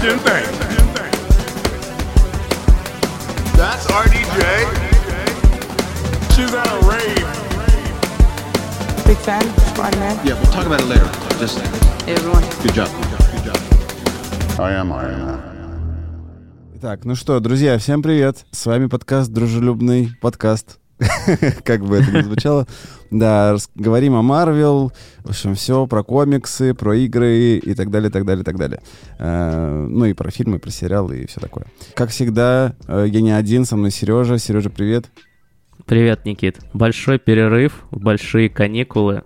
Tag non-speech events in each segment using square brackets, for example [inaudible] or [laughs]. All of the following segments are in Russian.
Sebastian thing. That's RDJ. She's at a rave. Big fan, Spider Man. Yeah, we'll talk about it later. Just Hey everyone. good job. Good job. I am Iron Man. Так, ну что, друзья, всем привет. С вами подкаст «Дружелюбный подкаст». [laughs] Как бы это ни звучало. Да, говорим о Марвел, в общем, все про комиксы, про игры и так далее, так далее, так далее. Э, Ну и про фильмы, про сериалы и все такое. Как всегда, э, я не один, со мной Сережа. Сережа, привет. Привет, Никит. Большой перерыв, большие каникулы.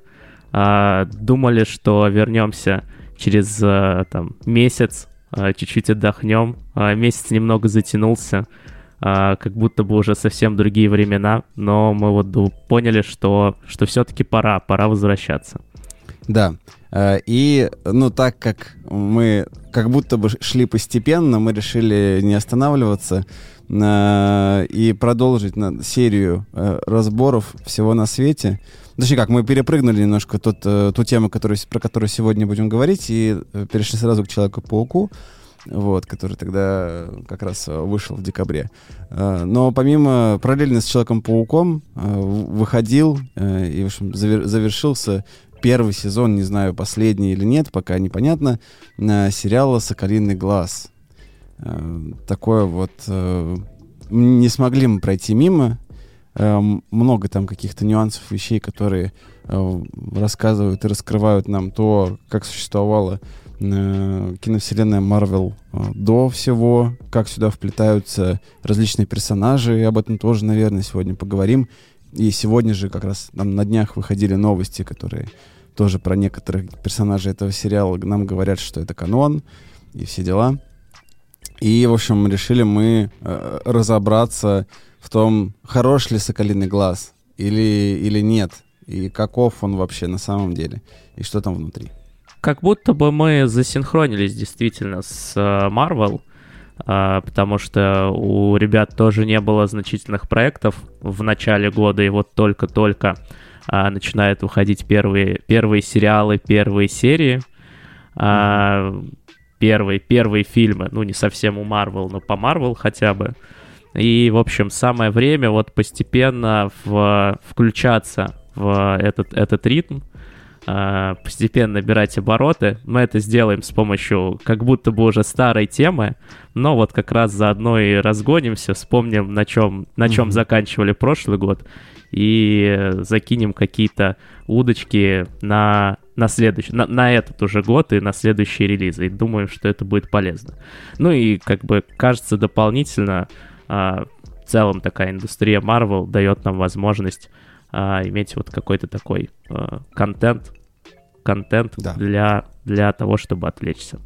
А, думали, что вернемся через а, там, месяц, чуть-чуть отдохнем. А, месяц немного затянулся, а, как будто бы уже совсем другие времена, но мы вот поняли, что, что все-таки пора, пора возвращаться. Да. Э, И, ну, так как мы как будто бы шли постепенно, мы решили не останавливаться э, и продолжить серию э, разборов всего на свете. Точнее как, мы перепрыгнули немножко тот, ту тему, которую, про которую сегодня будем говорить, и перешли сразу к Человеку-пауку, вот, который тогда э, как раз э, вышел в декабре. Э, Но помимо, параллельно с Человеком-пауком выходил и, в общем, завер- завершился первый сезон, не знаю, последний или нет, пока непонятно, сериала «Соколиный глаз». Такое вот... Не смогли мы пройти мимо. Много там каких-то нюансов, вещей, которые рассказывают и раскрывают нам то, как существовала э, киновселенная Марвел э, до всего, как сюда вплетаются различные персонажи, и об этом тоже, наверное, сегодня поговорим. И сегодня же как раз нам на днях выходили новости, которые тоже про некоторых персонажей этого сериала нам говорят, что это канон и все дела. И, в общем, решили мы э, разобраться в том, хорош ли «Соколиный глаз» или, или нет, и каков он вообще на самом деле, и что там внутри. Как будто бы мы засинхронились действительно с э, Marvel, а, потому что у ребят тоже не было значительных проектов в начале года, и вот только-только а, начинают выходить первые, первые сериалы, первые серии, первые, первые фильмы, ну не совсем у Marvel, но по Marvel хотя бы. И, в общем, самое время вот постепенно в, включаться в этот, этот ритм, а, постепенно набирать обороты. Мы это сделаем с помощью как будто бы уже старой темы, но вот как раз заодно и разгонимся, вспомним, на чем, на чем Мгм. заканчивали прошлый год, и э, закинем какие-то удочки на, на следующий, на, на этот уже год и на следующие релизы. И думаю, что это будет полезно. Ну и как бы кажется дополнительно а, в целом такая индустрия Marvel дает нам возможность а, иметь вот какой-то такой а, контент, контент Да. для, для того, чтобы отвлечься.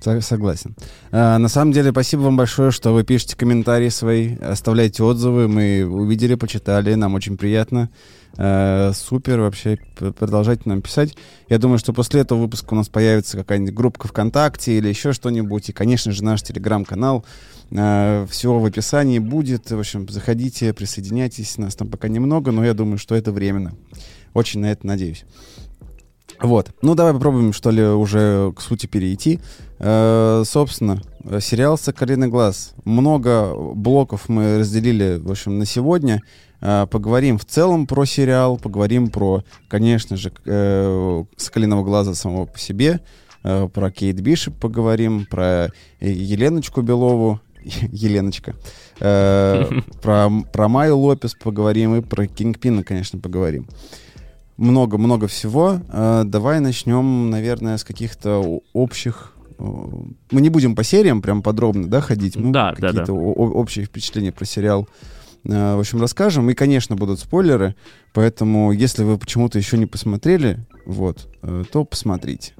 Со- Согласен. А, на самом деле, спасибо вам большое, что вы пишете комментарии свои, оставляете отзывы. Мы увидели, почитали, нам очень приятно. А, супер, вообще, продолжайте нам писать. Я думаю, что после этого выпуска у нас появится какая-нибудь группа ВКонтакте или еще что-нибудь. И, конечно же, наш телеграм-канал. все в описании будет. В общем, заходите, присоединяйтесь. Нас там пока немного, но я думаю, что это временно. Очень на это надеюсь. Вот. Ну, давай попробуем, что ли, уже к сути перейти. Э, собственно, сериал «Соколиный глаз». Много блоков мы разделили, в общем, на сегодня. Э, поговорим в целом про сериал, поговорим про, конечно же, э, «Соколиного глаза» самого по себе, про Кейт Бишоп поговорим, про Еленочку Белову, [laughs] Еленочка, э, [laughs] про, про Майю Лопес поговорим и про Кингпина, конечно, поговорим много-много всего. Э, Давай начнем, наверное, с каких-то общих... э, Мы не будем по сериям прям подробно, да, ходить. Мы Да, да, какие-то да. о- общие впечатления про сериал, э, в общем, расскажем. И, конечно, будут спойлеры, поэтому, если вы почему-то еще не посмотрели, вот, э, то посмотрите.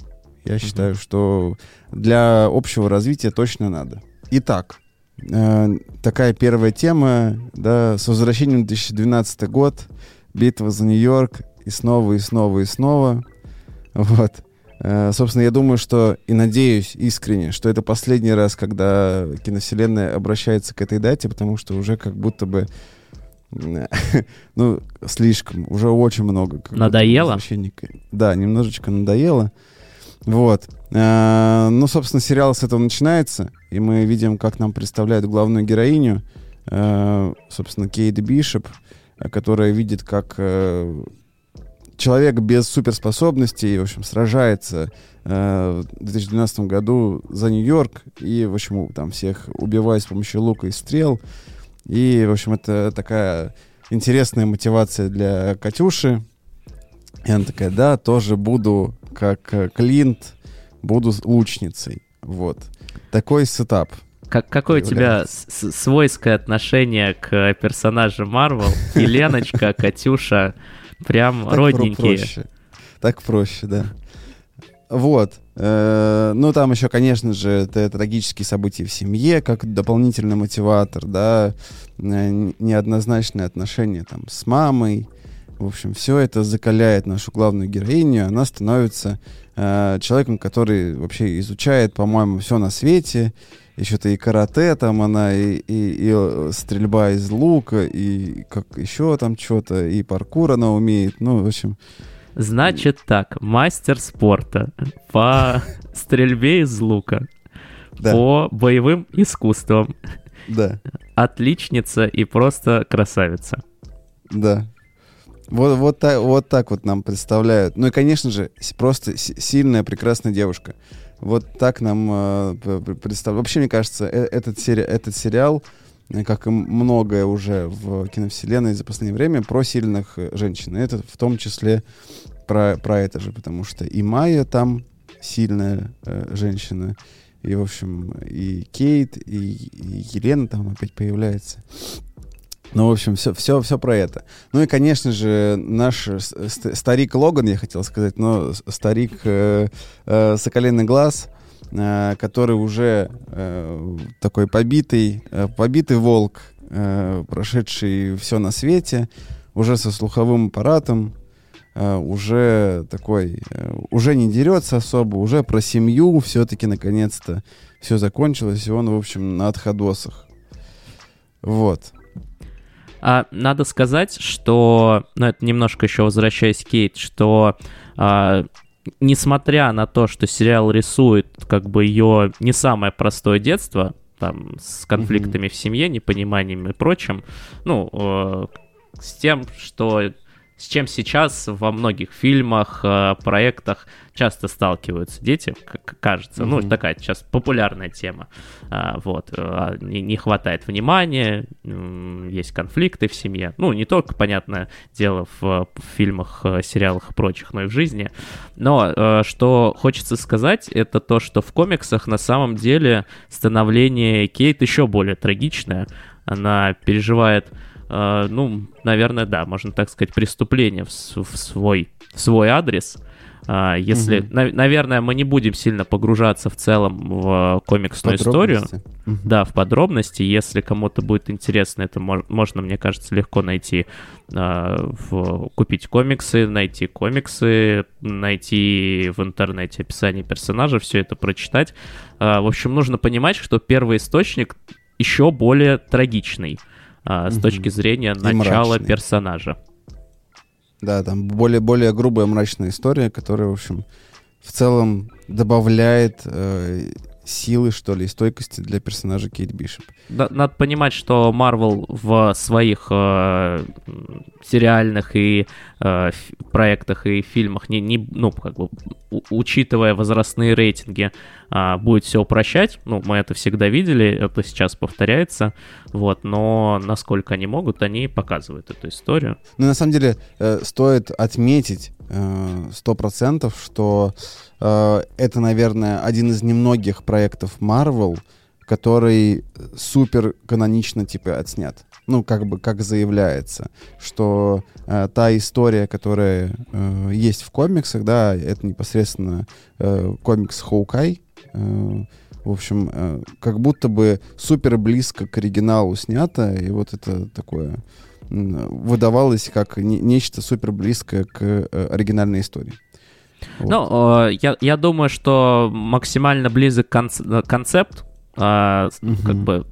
Я считаю, что для общего развития точно надо. Итак, такая первая тема, да, с возвращением в 2012 год, битва за Нью-Йорк, и снова, и снова, и снова. Вот. Э, Собственно, я думаю, что и надеюсь искренне, что это последний раз, когда киновселенная обращается к этой дате, потому что уже как будто бы [laughs] ну, слишком, уже очень много. Надоело? Да, немножечко надоело. Вот. Э, Ну, собственно, сериал с этого начинается, и мы видим, как нам представляют главную героиню, э, собственно, Кейт Бишоп, которая видит, как человек без суперспособностей, в общем, сражается э, в 2012 году за Нью-Йорк и, в общем, там всех убивает с помощью лука и стрел. И, в общем, это такая интересная мотивация для Катюши. И она такая, да, тоже буду как э, Клинт, буду лучницей. Вот. Такой сетап. Как, какое у тебя свойское отношение к персонажам Марвел? Еленочка, Катюша, прям Так родненькие. проще. Так проще, да. Вот. Э, Ну, там еще, конечно же, это трагические события в семье, как дополнительный мотиватор, да, э, неоднозначные отношения там с мамой. В общем, все это закаляет нашу главную героиню. Она становится э, человеком, который вообще изучает, по-моему, все на свете. Еще-то и карате там она, и, и- и, э, стрельба из лука, и как еще там что-то, и паркур она умеет. Ну, в общем, Значит так, мастер спорта по стрельбе из лука, да, по боевым искусствам, да, отличница и просто красавица. да. Вот, вот, так, вот так вот нам представляют. Ну и, конечно же, просто сильная, прекрасная девушка. Вот так нам э, представляют. Вообще, мне кажется, э- этот, сери- этот сериал, э, как и многое уже в киновселенной за последнее время, про сильных э, женщин. И это в том числе про, про это же, потому что и Майя там сильная э, женщина, и, в общем, и Кейт, и, и Елена там опять появляется. Ну, в общем, все, все, все про это. Ну и, конечно же, наш э, ст- старик Логан, я хотел сказать, но старик э, э, Соколиный глаз, э, который уже э, такой побитый, э, побитый волк, э, прошедший все на свете, уже со слуховым аппаратом, э, уже такой, э, уже не дерется особо, уже про семью все-таки наконец-то все закончилось, и он, в общем, на отходосах. Вот. А надо сказать, что, ну это немножко еще возвращаясь к Кейт, что а, несмотря на то, что сериал рисует как бы ее не самое простое детство, там с конфликтами в семье, непониманием и прочим, ну, э, с тем, что с чем сейчас во многих фильмах, э, проектах часто сталкиваются дети, как кажется. Ну, Мгм. такая сейчас популярная тема. А, вот. э, Не, не хватает внимания, есть конфликты в семье. Ну, не только, понятное дело, в, в фильмах, э, сериалах и прочих, но и в жизни. Но э, что хочется сказать, это то, что в комиксах на самом деле становление Кейт еще более трагичное. Она переживает э, ну, наверное, да, можно так сказать, преступление в, в свой, в свой адрес. А, Если, Мгм. на- наверное, мы не будем сильно погружаться в целом в комиксную историю. Мгм. да, в подробности. Если кому-то будет интересно, это мож- можно, мне кажется, легко найти, а, в- купить комиксы, найти комиксы, найти в интернете описание персонажа, все это прочитать. А, В общем, нужно понимать, что первый источник еще более трагичный а, с Мгм. точки зрения начала мрачный. персонажа. Да, там более, более грубая мрачная история, которая, в общем, в целом добавляет э, силы, что ли, и стойкости для персонажа Кейт Бишоп. Да, Надо понимать, что Marvel в своих э, сериальных и э, проектах и фильмах, не, не, ну, как бы, учитывая возрастные рейтинги, а, будет все упрощать. Ну, мы это всегда видели, это сейчас повторяется. Вот, но насколько они могут, они показывают эту историю. Ну, на самом деле, э, стоит отметить э, сто процентов, что э, это, наверное, один из немногих проектов Marvel, который супер канонично, типа, отснят. Ну, как бы, как заявляется, что э, та история, которая э, есть в комиксах, да, это непосредственно э, комикс Хоукай, э, в общем, э, как будто бы супер близко к оригиналу снято, и вот это такое выдавалось как не- нечто супер близкое к э, оригинальной истории. Вот. Ну, э, я, я думаю, что максимально близок конц- э, концепт, а, Мгм. как бы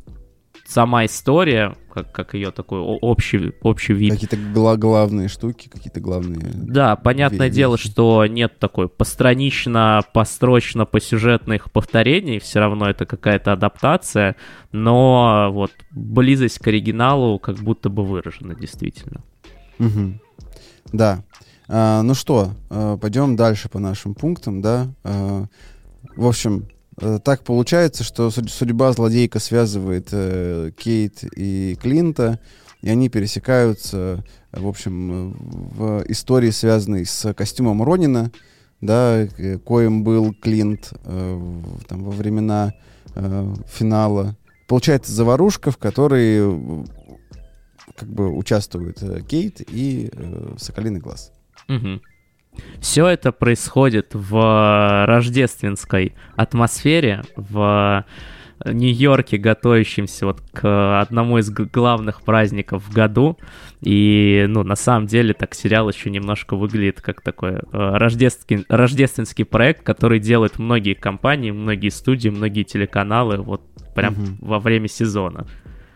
сама история, как, как ее такой общий, общий вид. Какие-то гла- главные штуки, какие-то главные... Да, понятное вещи. дело, что нет такой постранично, построчно, посюжетных повторений, все равно это какая-то адаптация, но вот близость к оригиналу как будто бы выражена действительно. Мгм. Да. А, ну что, а, пойдем дальше по нашим пунктам, да. А, в общем, так получается, что суд- судьба злодейка связывает э, Кейт и Клинта, и они пересекаются, э, в общем, э, в истории, связанной с костюмом Ронина, да, э, коим был Клинт э, в- там, во времена э, финала. Получается заварушка, в которой э, как бы участвуют э, Кейт и э, Соколиный глаз. Все это происходит в рождественской атмосфере, в Нью-Йорке, готовящемся вот к одному из главных праздников в году. И, ну, на самом деле, так сериал еще немножко выглядит как такой э, рождественский, рождественский проект, который делают многие компании, многие студии, многие телеканалы вот прям Мгм. во время сезона.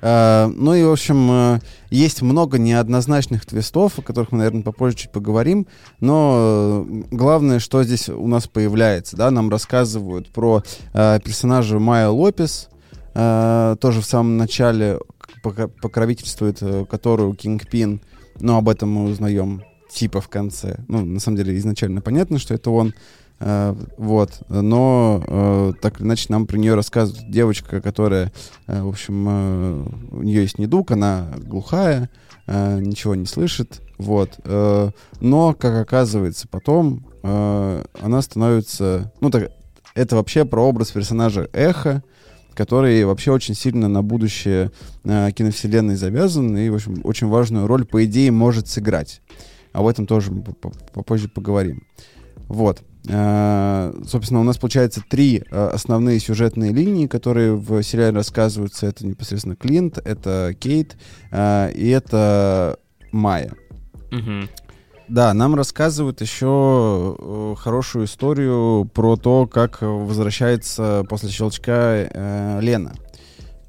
А, ну и, в общем, э, есть много неоднозначных твистов, о которых мы, наверное, попозже чуть поговорим, но э, главное, что здесь у нас появляется, да, нам рассказывают про э, персонажа Майя Лопес, э, тоже в самом начале покровительствует, э, которую Кингпин, но об этом мы узнаем типа в конце. Ну, на самом деле, изначально понятно, что это он, э, вот, но э, так или иначе нам про нее рассказывает девочка, которая Э, В общем, э, у нее есть недуг, она глухая, э, ничего не слышит, вот. Э, Но, как оказывается, потом э, она становится... Ну, так, это вообще про образ персонажа Эхо, который вообще очень сильно на будущее э, киновселенной завязан и, в общем, очень важную роль, по идее, может сыграть. Об этом тоже попозже поговорим. Вот. Э, Собственно, у нас получается три э, основные сюжетные линии, которые в сериале рассказываются. Это непосредственно Клинт, это Кейт э, и это Майя. Мгм. Да, нам рассказывают еще хорошую историю про то, как возвращается после щелчка Лена.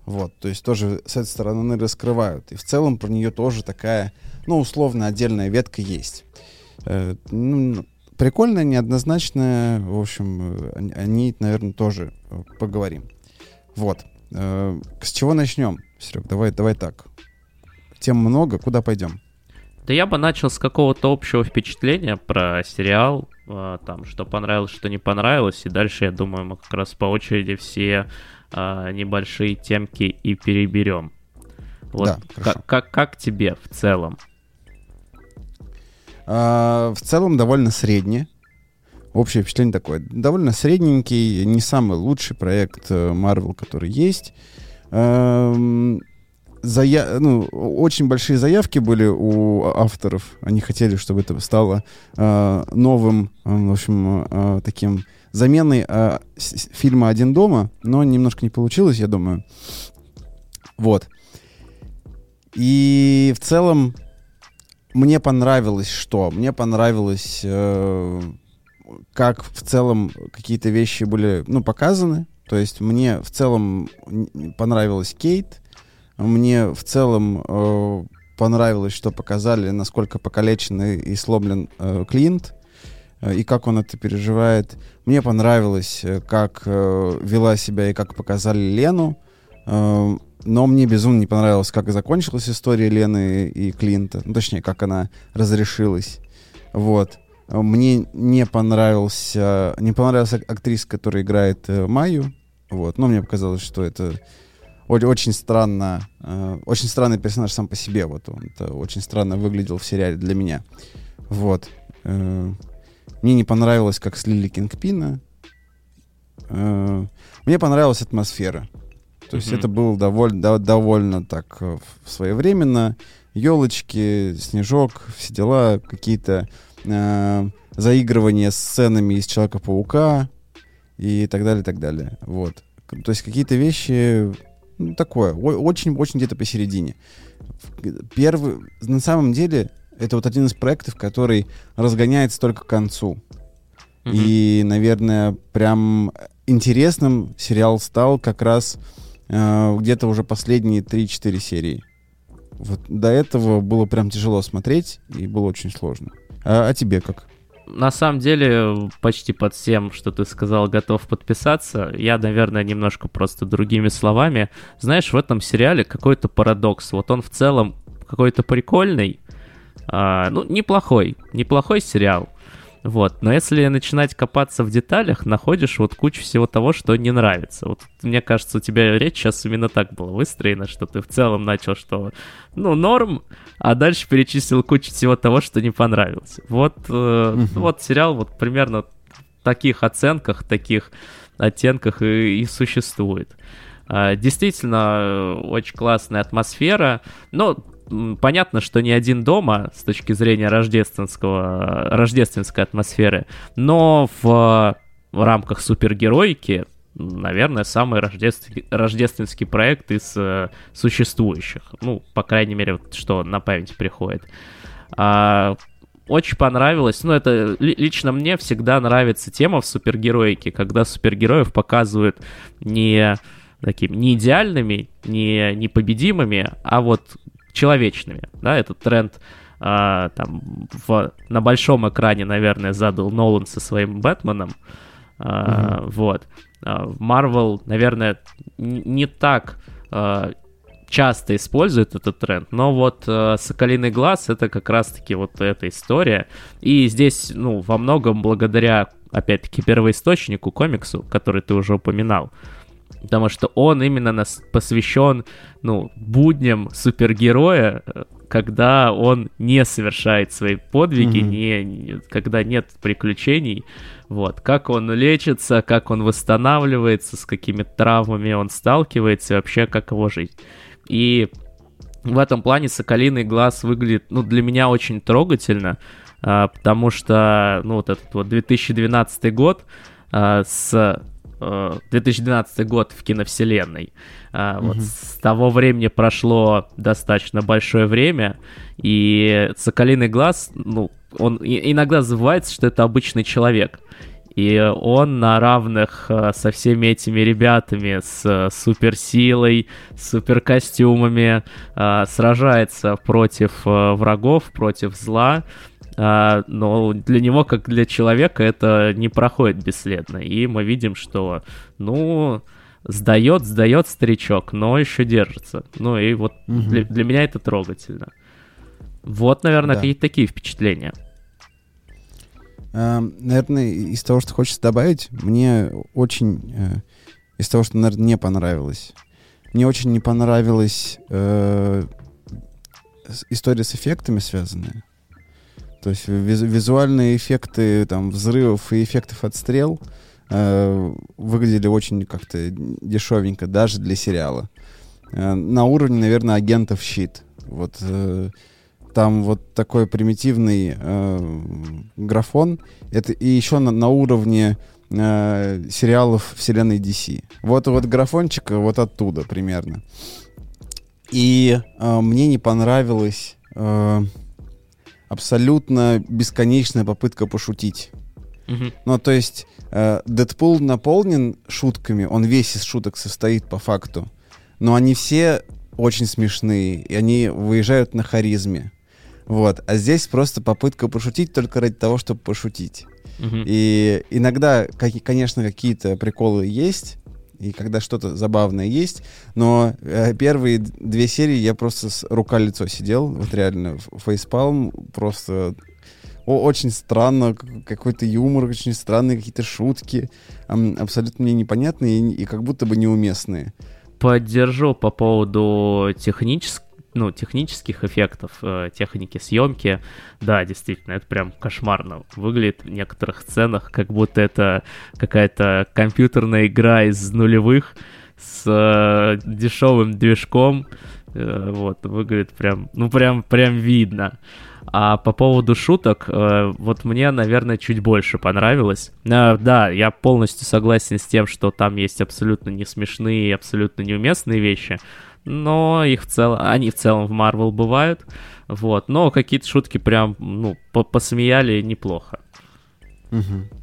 Вот, то есть тоже с этой стороны раскрывают. И в целом про нее тоже такая, ну, условно, отдельная ветка есть. Ну, прикольная, неоднозначная. В общем, э, о- ней, наверное, тоже э, поговорим. Вот. Э, С чего начнем, Серег? Давай, давай так. Тем много, куда пойдем? Да я бы начал с какого-то общего впечатления про сериал, а, там, что понравилось, что не понравилось, и дальше, я думаю, мы как раз по очереди все а, небольшие темки и переберем. Вот Да, как, как, как тебе в целом? А, в целом довольно средне. Общее впечатление такое. Довольно средненький, не самый лучший проект э, Marvel, который есть. Эм, зая- ну, очень большие заявки были у авторов. Они хотели, чтобы это стало э, новым, э, в общем, таким заменой фильма «Один дома», но немножко не получилось, я думаю. Вот. И в целом мне понравилось что? Мне понравилось, э, как в целом какие-то вещи были, ну, показаны. То есть мне в целом понравилась Кейт. Мне в целом э, понравилось, что показали, насколько покалечен и, и сломлен э, Клинт. э, И как он это переживает. Мне понравилось, э, как э, вела себя и как показали Лену. Э, но мне безумно не понравилось, как закончилась история Лены и Клинта. Ну, точнее, как она разрешилась. Вот. Мне не понравился, не понравилась ак- актриса, которая играет э, Майю. Вот. Но мне показалось, что это очень странно, э, очень странный персонаж сам по себе. Вот он очень странно выглядел в сериале для меня. Вот. Э, Мне не понравилось, как слили Кингпина. Э, Мне понравилась атмосфера. То есть это было довольно, да- довольно так э, своевременно. Елочки, снежок, все дела, какие-то э, заигрывания с сценами из Человека-паука и так далее, так далее. Вот. То есть какие-то вещи ну, такое, очень-очень где-то посередине. Первый, на самом деле, это вот один из проектов, который разгоняется только к концу. И, наверное, прям интересным сериал стал как раз где-то уже последние 3-4 серии. Вот до этого было прям тяжело смотреть, и было очень сложно. А, а тебе как? На самом деле, почти под всем, что ты сказал, готов подписаться. Я, наверное, немножко просто другими словами. Знаешь, в этом сериале какой-то парадокс. Вот он в целом какой-то прикольный, а, ну, неплохой, неплохой сериал. Вот. Но если начинать копаться в деталях, находишь вот кучу всего того, что не нравится. Вот мне кажется, у тебя речь сейчас именно так была выстроена, что ты в целом начал, что ну, норм, а дальше перечислил кучу всего того, что не понравилось. Вот, э, вот сериал вот примерно в таких оценках, таких оттенках и, и существует. А, действительно, э, очень классная атмосфера, но понятно, что не один дома с точки зрения рождественского, рождественской атмосферы, но в, в рамках супергероики, наверное, самый рождественский, рождественский проект из э, существующих. Ну, по крайней мере, вот, что на память приходит. А, очень понравилось. Ну, это лично мне всегда нравится тема в супергероике, когда супергероев показывают не такими не идеальными, не непобедимыми, а вот человечными. Да, этот тренд а, там в, на большом экране, наверное, задал Нолан со своим Бэтменом. А, mm-hmm. Вот. Марвел, наверное, не так а, часто использует этот тренд, но вот э, «Соколиный глаз» — это как раз-таки вот эта история. И здесь, ну, во многом благодаря, опять-таки, первоисточнику, комиксу, который ты уже упоминал, потому что он именно нас посвящен, ну, будням супергероя, когда он не совершает свои подвиги, mm-hmm. не, когда нет приключений, вот, как он лечится, как он восстанавливается, с какими травмами он сталкивается, и вообще, как его жизнь. И в этом плане «Соколиный глаз» выглядит, ну, для меня очень трогательно, а, потому что, ну, вот этот вот 2012 год а, с 2012 э, год в киновселенной. Mm-hmm. Вот с того времени прошло достаточно большое время, и «Соколиный глаз», ну, он иногда забывается, что это обычный человек. И он на равных э, со всеми этими ребятами, с э, суперсилой, с суперкостюмами, сражается против врагов, против зла. А, но для него, как для человека, это не проходит бесследно. И мы видим, что, ну, сдает, сдает старичок, но еще держится. Ну и вот угу. для, для меня это трогательно. Вот, наверное, да. какие-то такие впечатления. Uh, наверное, из того, что хочется добавить, мне очень... Uh, из того, что, наверное, не понравилось. Мне очень не понравилась uh, история с эффектами связанная. То есть визу визуальные эффекты там, взрывов и эффектов отстрел э, выглядели очень как-то дешевенько, даже для сериала. Э, на уровне, наверное, агентов щит. Вот э, там вот такой примитивный э, графон. Это и еще на, на уровне э, сериалов вселенной DC. Вот вот графончик вот оттуда примерно. И э, мне не понравилось... Э, абсолютно бесконечная попытка пошутить. Ну, то есть э, Дэдпул наполнен шутками, он весь из шуток состоит по факту, но они все очень смешные, и они выезжают на харизме. Вот. А здесь просто попытка пошутить только ради того, чтобы пошутить. Mm-hmm. И иногда, конечно, какие-то приколы есть, и когда что-то забавное есть, но э, первые две серии я просто с рука-лицо сидел, вот реально, фейспалм просто о, очень странно, какой-то юмор, очень странные какие-то шутки, абсолютно мне непонятные и, и как будто бы неуместные. Поддержу по поводу технического ну, технических эффектов, э, техники съемки, да, действительно, это прям кошмарно выглядит в некоторых сценах, как будто это какая-то компьютерная игра из нулевых с э, дешевым движком, э, вот, выглядит прям, ну, прям, прям видно. А по поводу шуток, вот мне, наверное, чуть больше понравилось. Да, я полностью согласен с тем, что там есть абсолютно не смешные абсолютно неуместные вещи, но их в целом, они в целом в Marvel бывают, вот, но какие-то шутки прям, ну, посмеяли неплохо. Угу.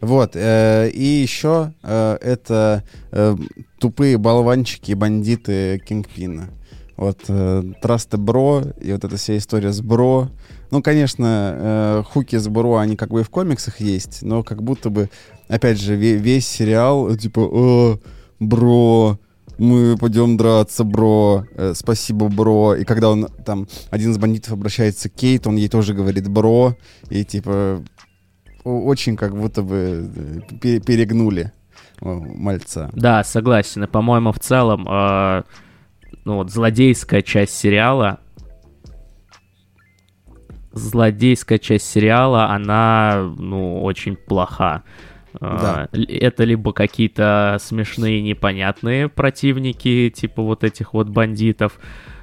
Вот, э, и еще э, это э, тупые болванчики и бандиты Кингпина. Вот, э, Траста Бро и вот эта вся история с Бро. Ну, конечно, э, хуки с Бро, они как бы и в комиксах есть, но как будто бы, опять же, ве- весь сериал, э, типа, «О, Бро, мы пойдем драться, бро, э, спасибо, бро. И когда он там, один из бандитов обращается к Кейт, он ей тоже говорит бро, и типа очень как будто бы э, пе- перегнули мальца. Да, согласен. И, по-моему, в целом, э, ну вот, злодейская часть сериала, злодейская часть сериала, она, ну, очень плоха. Да. л- Это либо какие-то смешные, непонятные противники, типа вот этих вот бандитов,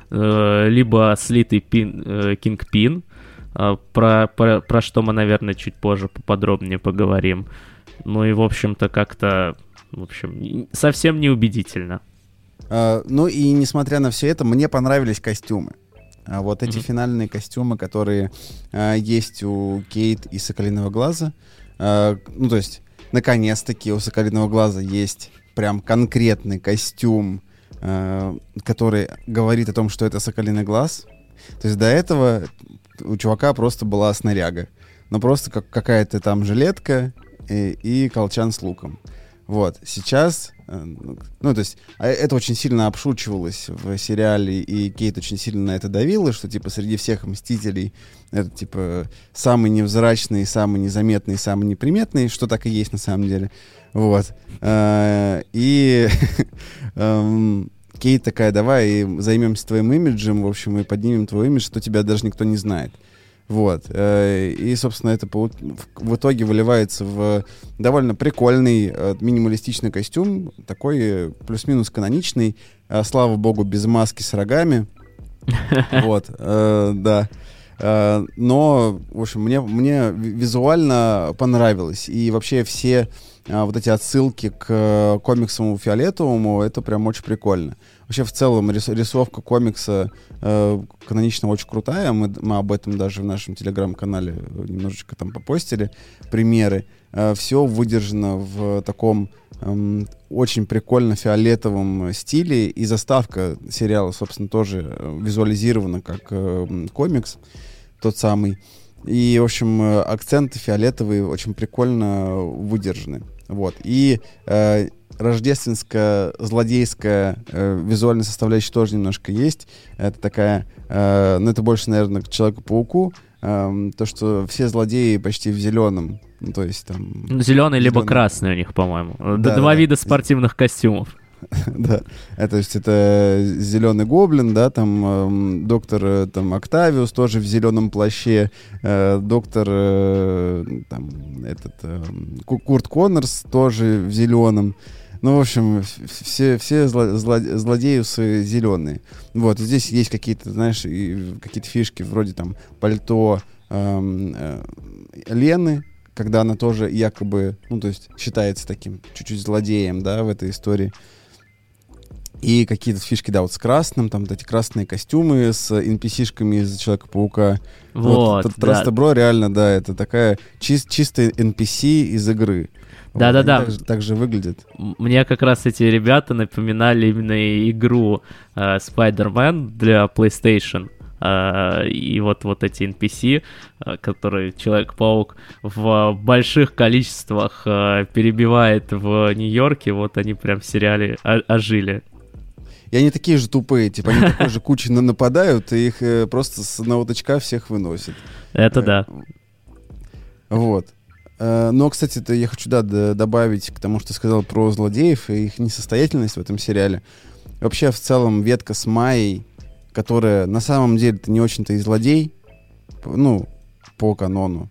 э, либо слитый пин, э, кингпин, э, про, про, про что мы, наверное, чуть позже поподробнее поговорим. Ну и, в общем-то, как-то, в общем, совсем неубедительно. А, ну и несмотря на все это, мне понравились костюмы. А вот эти Мгм. финальные костюмы, которые а, есть у Кейт и Соколиного Глаза. а, ну, то есть, наконец-таки у Соколиного Глаза есть прям конкретный костюм, а, который говорит о том, что это Соколиный Глаз. То есть до этого у чувака просто была снаряга. Ну, просто как какая-то там жилетка и, и колчан с луком. Вот. Сейчас, э, ну, ну, то есть, а это очень сильно обшучивалось в сериале, и Кейт очень сильно на это давила, что, типа, среди всех Мстителей это, типа, самый невзрачный, самый незаметный, самый неприметный, что так и есть на самом деле. Вот. Э, И [laughs] эм, Кейт такая, давай займемся твоим имиджем, в общем, и поднимем твой имидж, что тебя даже никто не знает. Вот. Э, И, собственно, это в итоге выливается в довольно прикольный, э, минималистичный костюм, такой э, плюс-минус каноничный, слава богу, без маски с рогами. [laughs] Вот, да. Но, в общем, мне, мне ви- визуально понравилось. И вообще все э, вот эти отсылки к э, комиксовому фиолетовому, это прям очень прикольно. Вообще, в целом, рис- рисовка комикса э, канонично очень крутая. Мы, мы об этом даже в нашем телеграм-канале немножечко там попостили примеры. все выдержано в таком эм, очень прикольно фиолетовом стиле. И заставка сериала, собственно, тоже э, визуализирована как э, комикс тот самый. И, в общем, э, акценты фиолетовые очень прикольно выдержаны. Вот. И э, рождественско-злодейская э, визуальная составляющая тоже немножко есть. Это такая, э, ну это больше, наверное, к Человеку-пауку. Эм, то, что все злодеи почти в зеленом. Ну, то есть там... Зеленый либо Зелёный. красный у них, по-моему. Да, Два да, вида да. спортивных костюмов. [laughs] да, это, то есть это зеленый гоблин, да, там эм, доктор э, там Октавиус тоже в зеленом плаще, э, доктор э, там этот эм, Ку- Курт Коннорс тоже в зеленом. Ну, в общем, все, все зло- зло- злодеюсы зеленые. Вот, здесь есть какие-то, знаешь, какие-то фишки вроде там пальто эм, э, Лены, когда она тоже якобы, ну, то есть считается таким чуть-чуть злодеем, да, в этой истории. И какие-то фишки, да, вот с красным, там вот эти красные костюмы с NPC-шками из Человека-паука. Вот, тут да. Bro реально, да, это такая чис- чистая NPC из игры. Вот, Да-да-да. они Так, так же выглядят. М- Мне как раз эти ребята напоминали именно игру э, Spider-Man для PlayStation. Э, и вот, вот эти NPC, э, которые Человек-паук в больших количествах э, перебивает в Нью-Йорке, вот они прям в сериале ожили. И они такие же тупые, типа они такой же кучей на- нападают, и их э, просто с одного тычка всех выносят. Это Э, да. Вот. Э, Но, кстати, это я хочу, да, добавить к тому, что ты сказал про злодеев и их несостоятельность в этом сериале. Вообще, в целом, ветка с Майей, которая на самом деле не очень-то и злодей, ну, по канону.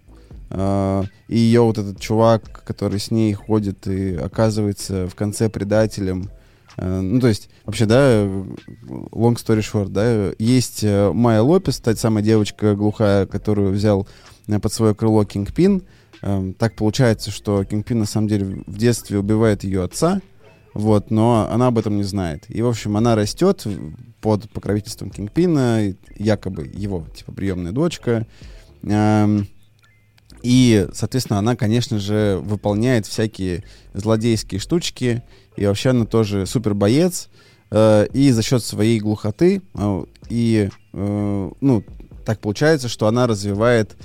Э, И ее вот этот чувак, который с ней ходит и оказывается в конце предателем. Э, Ну, то есть, вообще, да, long story short, да, есть э, Майя Лопес, та самая девочка глухая, которую взял э, под свое крыло Кингпин. Эм, Так получается, что Кингпин на самом деле в детстве убивает ее отца, вот, но она об этом не знает. И, в общем, она растет под покровительством Кингпина, якобы его, типа, приемная дочка. Эм, И, соответственно, она, конечно же, выполняет всякие злодейские штучки. И вообще она тоже супер боец. Э, и за счет своей глухоты э, и, э, ну, так получается, что она развивает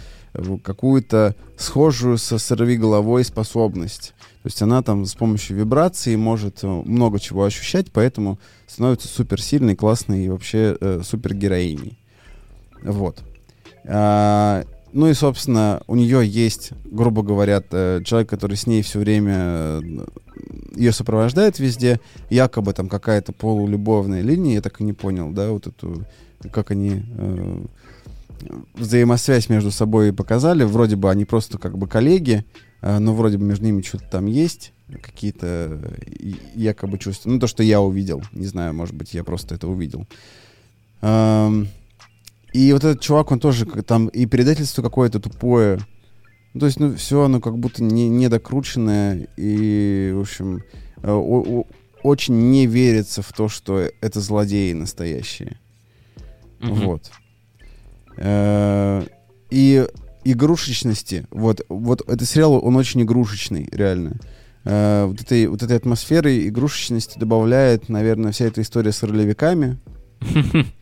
какую-то схожую со головой способность. То есть она там с помощью вибрации может много чего ощущать, поэтому становится суперсильной, классной и вообще э, супергероиней. Вот. А, ну и, собственно, у нее есть, грубо говоря, э, человек, который с ней все время э, ее сопровождает везде, якобы там какая-то полулюбовная линия, я так и не понял, да, вот эту, как они э, взаимосвязь между собой показали, вроде бы они просто как бы коллеги, э, но вроде бы между ними что-то там есть, какие-то э, якобы чувства, ну то, что я увидел, не знаю, может быть, я просто это увидел. Эм, и вот этот чувак, он тоже там и предательство какое-то тупое. Ну, то есть, ну, все оно как будто не, недокрученное. И, в общем, э, о, о, очень не верится в то, что это злодеи настоящие. Mm-hmm. Вот. Э, и игрушечности. Вот, вот этот сериал, он очень игрушечный, реально. Э, вот, этой, вот этой атмосферы игрушечности добавляет, наверное, вся эта история с ролевиками. [laughs]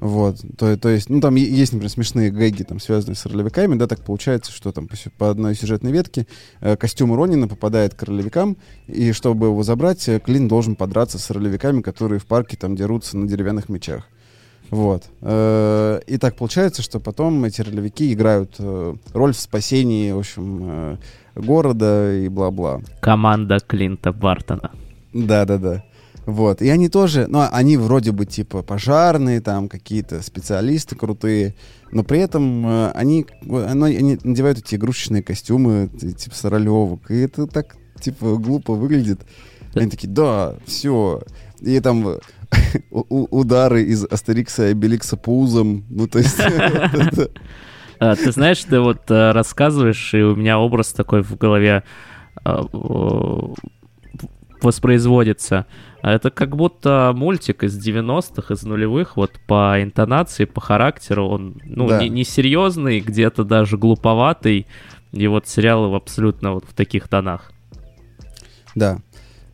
Вот, то, то есть, ну, там есть, например, смешные гэги, там, связанные с ролевиками, да, так получается, что там по, по одной сюжетной ветке э, костюм Ронина попадает к ролевикам, и чтобы его забрать, э, Клин должен подраться с ролевиками, которые в парке там дерутся на деревянных мечах. Вот. Э, и так получается, что потом эти ролевики играют э, роль в спасении, в общем, э, города и бла-бла. Команда Клинта Бартона. Да-да-да. Вот. И они тоже, ну, они вроде бы типа пожарные, там какие-то специалисты крутые, но при этом э, они, ну, они надевают эти игрушечные костюмы, типа соролевок, и это так, типа, глупо выглядит. Они такие, да, все. И там [laughs] удары из Астерикса и Обеликса пузом, ну, то есть... [laughs] А, ты знаешь, ты вот э, рассказываешь, и у меня образ такой в голове э, воспроизводится. Это как будто мультик из 90-х, из нулевых, вот по интонации, по характеру. Он, ну, да. не, не серьезный, где-то даже глуповатый. И вот сериалы абсолютно вот в таких тонах. Да.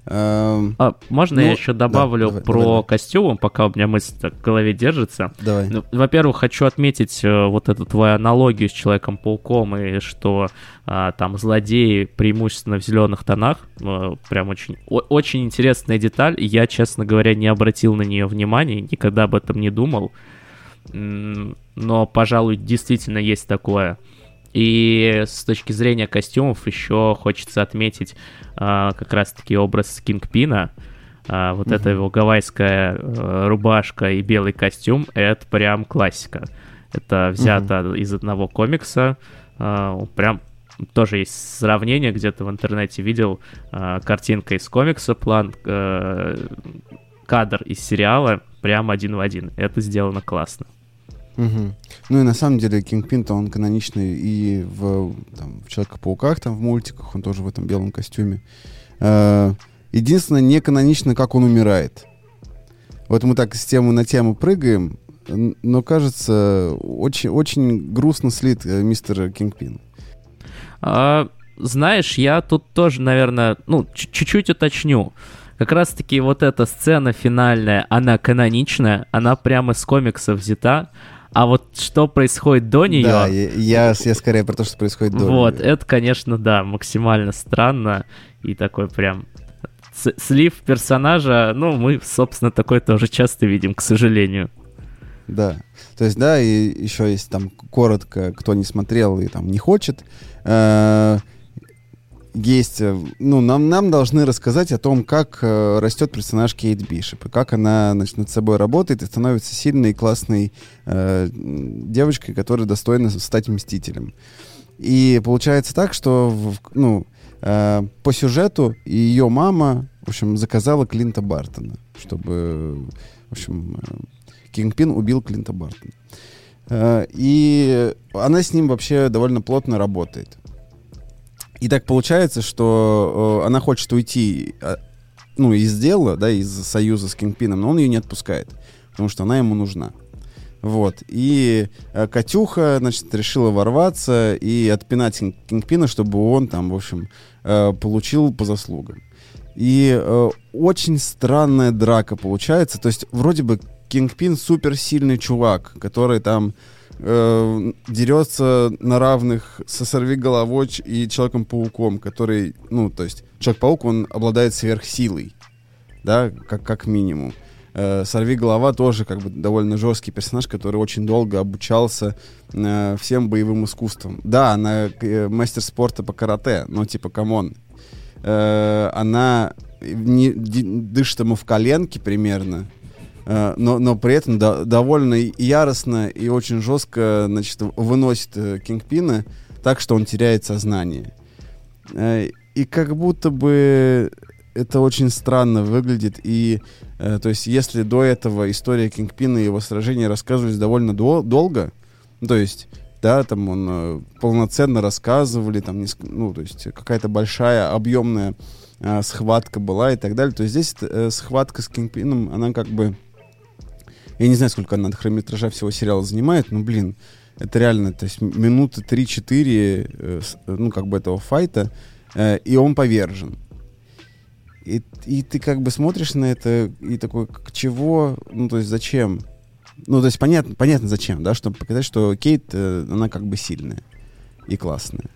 Эм, а, можно ну, я еще добавлю да, давай, про давай. костюмы, пока у меня мысль так в голове держится? Давай. Ну, во-первых, хочу отметить э, вот эту твою аналогию с Человеком-пауком, и что а, там злодеи преимущественно в зеленых тонах. А, прям очень, очень интересная деталь. Я, честно говоря, не обратил на нее внимания, никогда об этом не думал. Но, пожалуй, действительно есть такое. И с точки зрения костюмов еще хочется отметить а, как раз-таки образ Кингпина. А, вот mm-hmm. эта его гавайская а, рубашка и белый костюм — это прям классика. Это взято mm-hmm. из одного комикса. А, прям тоже есть сравнение, где-то в интернете видел а, картинка из комикса, план, а, кадр из сериала, прям один в один. Это сделано классно. Угу. Ну и на самом деле Кингпин-то он каноничный и в, там, в Человека-пауках, там в мультиках, он тоже в этом белом костюме. Э, единственное, не канонично, как он умирает. Вот мы так с темы на тему прыгаем, но кажется, очень, очень грустно слит э, мистер Кингпин. А, знаешь, я тут тоже, наверное, ну, чуть-чуть уточню. Как раз-таки вот эта сцена финальная, она каноничная, она прямо с комиксов взята. А вот что происходит до нее... Да, я, я, скорее про то, что происходит до Вот, нее. это, конечно, да, максимально странно и такой прям слив персонажа, ну, мы, собственно, такой тоже часто видим, к сожалению. Да. То есть, да, и еще есть там коротко, кто не смотрел и там не хочет. Э, есть, э, ну, нам, нам должны рассказать о том, как э, растет персонаж Кейт Бишоп, и как она, значит, над собой работает и становится сильной и классной э, девочкой, которая достойна стать мстителем. И получается так, что, ну, э, по сюжету ее мама, в общем, заказала Клинта Бартона, чтобы, в общем, э, Кингпин убил Клинта Бартона. Э, и она с ним вообще довольно плотно работает. И так получается, что э, она хочет уйти э, ну, из дела, да, из союза с Кингпином, но он ее не отпускает, потому что она ему нужна. Вот. И э, Катюха, значит, решила ворваться и отпинать Кинг- Кингпина, чтобы он там, в общем, э, получил по заслугам. И э, очень странная драка получается. То есть, вроде бы Кингпин суперсильный чувак, который там э, дерется на равных со Сорвиголовой ч- и Человеком-пауком, который, ну, то есть, Человек-паук, он обладает сверхсилой, да, как, как минимум. Э, Сорвиголова тоже как бы довольно жесткий персонаж, который очень долго обучался э, всем боевым искусствам. Да, она мастер спорта по карате, но типа, come on. Она не, дышит ему в коленке примерно, Э, но, но при этом до- довольно яростно и очень жестко значит, выносит э, Кингпина так, что он теряет сознание. Э, И как будто бы это очень странно выглядит. И то есть, если до этого история Кингпина и его сражения рассказывались довольно дол- долго, ну, то есть, да, там он э, полноценно рассказывали, там, неск- ну, то есть, какая-то большая, объемная э, схватка была и так далее, то здесь э, схватка с Кингпином, она как бы я не знаю, сколько она хронометража всего сериала занимает, но, блин, это реально, то есть минуты 3-4, э, ну, как бы этого файта, э, и он повержен. И, и ты как бы смотришь на это и такой, к чего, ну, то есть зачем? Ну, то есть понятно, понятно зачем, да, чтобы показать, что Кейт, э, она как бы сильная и классная.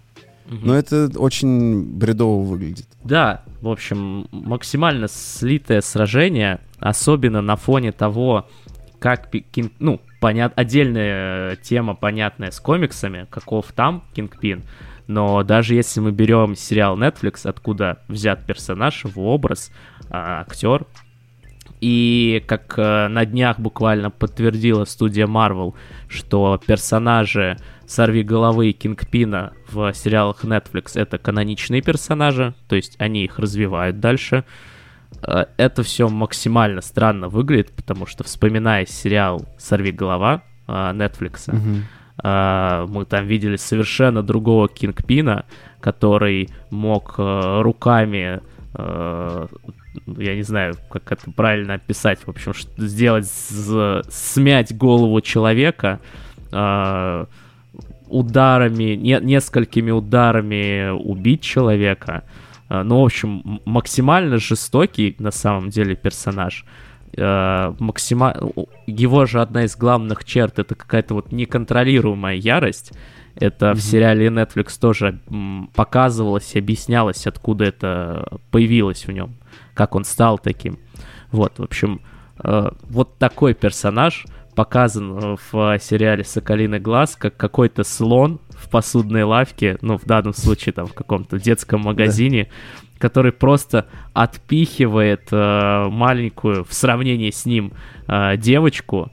Но это очень бредово выглядит. Да, в общем, максимально слитое сражение, особенно на фоне того, как Кинг... Ну, понят... отдельная тема, понятная с комиксами, каков там Кингпин, но даже если мы берем сериал Netflix, откуда взят персонаж, его образ, а, актер, и как э, на днях буквально подтвердила студия Marvel, что персонажи Сорви головы и Кингпина в сериалах Netflix это каноничные персонажи, то есть они их развивают дальше. Э, Это все максимально странно выглядит, потому что вспоминая сериал Сорви голова э, Netflix, э, мы там видели совершенно другого Кингпина, который мог э, руками э, я не знаю, как это правильно описать, в общем, сделать, смять голову человека э, ударами, не- несколькими ударами убить человека. Э, ну, в общем, максимально жестокий на самом деле персонаж. Э, максима... Его же одна из главных черт это какая-то вот неконтролируемая ярость. Это в сериале Netflix тоже показывалось, объяснялось, откуда это появилось в нем, как он стал таким. Вот, в общем, э, вот такой персонаж показан э, в сериале «Соколиный глаз» как какой-то слон в посудной лавке, ну, в данном случае там в каком-то детском магазине, который просто отпихивает э, маленькую в сравнении с ним э, девочку,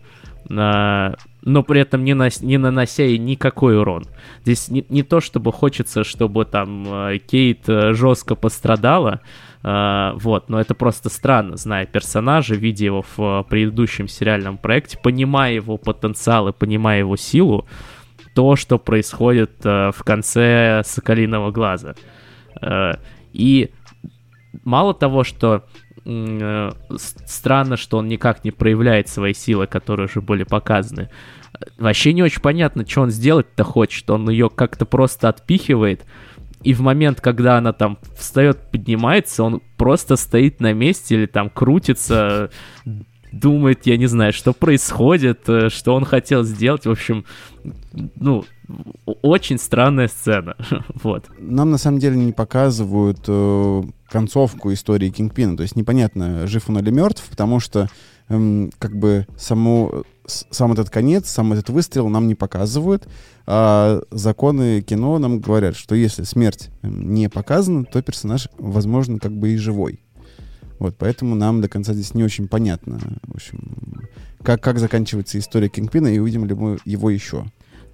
э, но при этом не, нас- не нанося ей никакой урон. Здесь не, не то, чтобы хочется, чтобы там э, Кейт э, жестко пострадала, э, вот, но это просто странно, зная персонажа, видя его в э, предыдущем сериальном проекте, понимая его потенциал и понимая его силу, то, что происходит э, в конце Соколиного глаза. Э, и мало того, что странно, что он никак не проявляет свои силы, которые уже были показаны. Вообще не очень понятно, что он сделать-то хочет. Он ее как-то просто отпихивает. И в момент, когда она там встает, поднимается, он просто стоит на месте или там крутится, думает, я не знаю, что происходит, э, что он хотел сделать. В общем, ну, очень странная сцена. [laughs] Вот. Нам на самом деле не показывают э, концовку истории Кингпина. То есть непонятно, жив он или мертв, потому что эм, как бы само, с- сам этот конец, сам этот выстрел нам не показывают. А законы кино нам говорят, что если смерть эм, не показана, то персонаж, возможно, как бы и живой. Вот, поэтому нам до конца здесь не очень понятно, в общем, как, как заканчивается история Кингпина, и увидим ли мы его еще.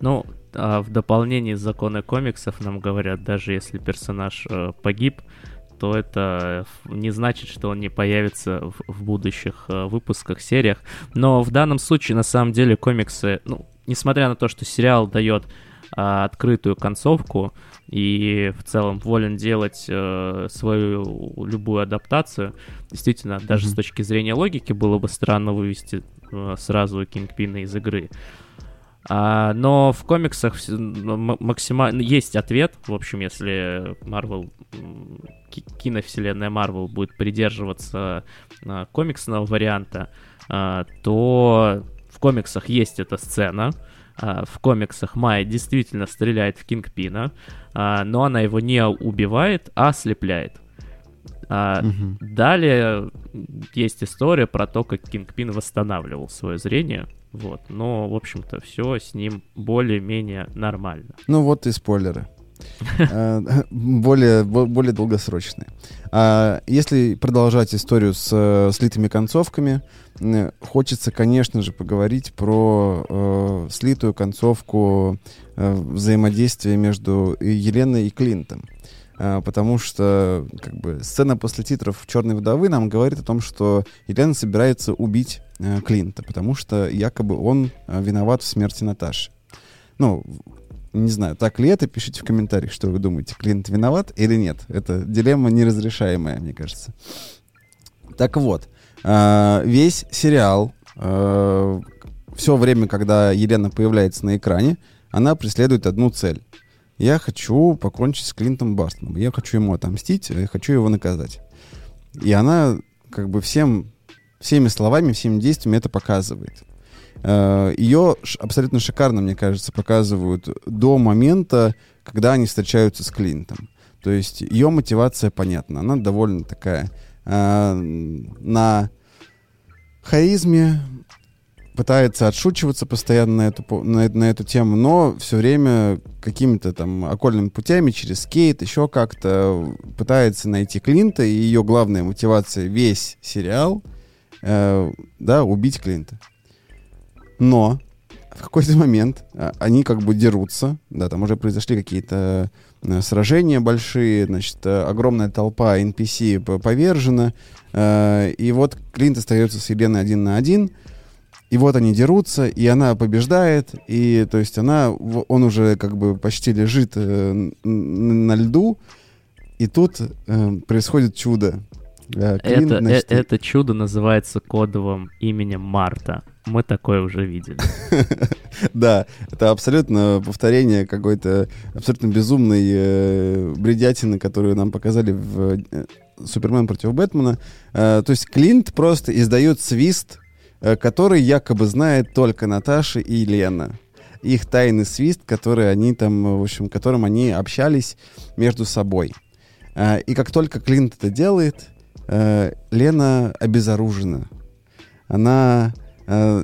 Ну, а в дополнении законы комиксов нам говорят, даже если персонаж э, погиб, то это ф- не значит, что он не появится в, в будущих э, выпусках, сериях. Но в данном случае, на самом деле, комиксы, ну, несмотря на то, что сериал дает а, открытую концовку, и в целом волен делать э, свою любую адаптацию. Действительно, даже с точки зрения логики было бы странно вывести э, сразу Кингпина из игры. А, но в комиксах максимально есть ответ. В общем, если Marvel, киновселенная Marvel будет придерживаться а, комиксного варианта, а, то в комиксах есть эта сцена. А, в комиксах Майя действительно стреляет в Кингпина, но она его не убивает, а ослепляет. А, угу. Далее есть история про то, как Кингпин восстанавливал свое зрение. Вот. Но, в общем-то, все с ним более-менее нормально. Ну вот и спойлеры. [laughs] Э, более, более долгосрочные. А если продолжать историю с слитыми концовками, хочется, конечно же, поговорить про э, слитую концовку э, взаимодействия между Еленой и Клинтом. Потому что как бы, сцена после титров «Черной вдовы» нам говорит о том, что Елена собирается убить э, Клинта, потому что якобы он э, виноват в смерти Наташи. Ну, не знаю, так ли это, пишите в комментариях, что вы думаете, Клинт виноват или нет. Это дилемма неразрешаемая, мне кажется. Так вот, э, весь сериал, э, все время, когда Елена появляется на экране, она преследует одну цель я хочу покончить с Клинтом Барстоном. Я хочу ему отомстить, я хочу его наказать. И она как бы всем, всеми словами, всеми действиями это показывает. Э, Ее абсолютно шикарно, мне кажется, показывают до момента, когда они встречаются с Клинтом. То есть ее мотивация понятна. Она довольно такая э, на харизме, пытается отшучиваться постоянно на эту, на, на эту тему, но все время какими-то там окольными путями, через скейт, еще как-то пытается найти Клинта, и ее главная мотивация весь сериал, э, да, убить Клинта. Но в какой-то момент э, они как бы дерутся, да, там уже произошли какие-то э, сражения большие, значит, э, огромная толпа NPC повержена, э, и вот Клинт остается с Еленой один на один, и вот они дерутся, и она побеждает, и то есть она, он уже как бы почти лежит э, на льду, и тут э, происходит чудо. Э, Клин, это, значит, э, это чудо называется кодовым именем Марта. Мы такое уже видели. [laughs] Да, это абсолютно повторение какой-то абсолютно безумной э, бредятины, которую нам показали в э, Супермен против Бэтмена. То есть Клинт просто издает свист который якобы знает только Наташа и Лена. Их тайный свист, который они там, в общем, которым они общались между собой. Э, и как только Клинт это делает, э, Лена обезоружена. Она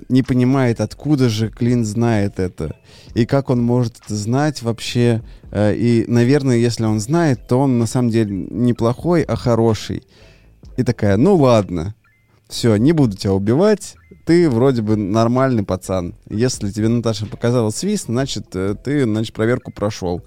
не понимает, откуда же Клинт знает это. И как он может это знать вообще. И, наверное, если он знает, то он на самом деле не плохой, а хороший. И такая, ну ладно, все, не буду тебя убивать, ты вроде бы нормальный пацан. Если тебе Наташа показала свист, значит, э, ты, значит, проверку прошел.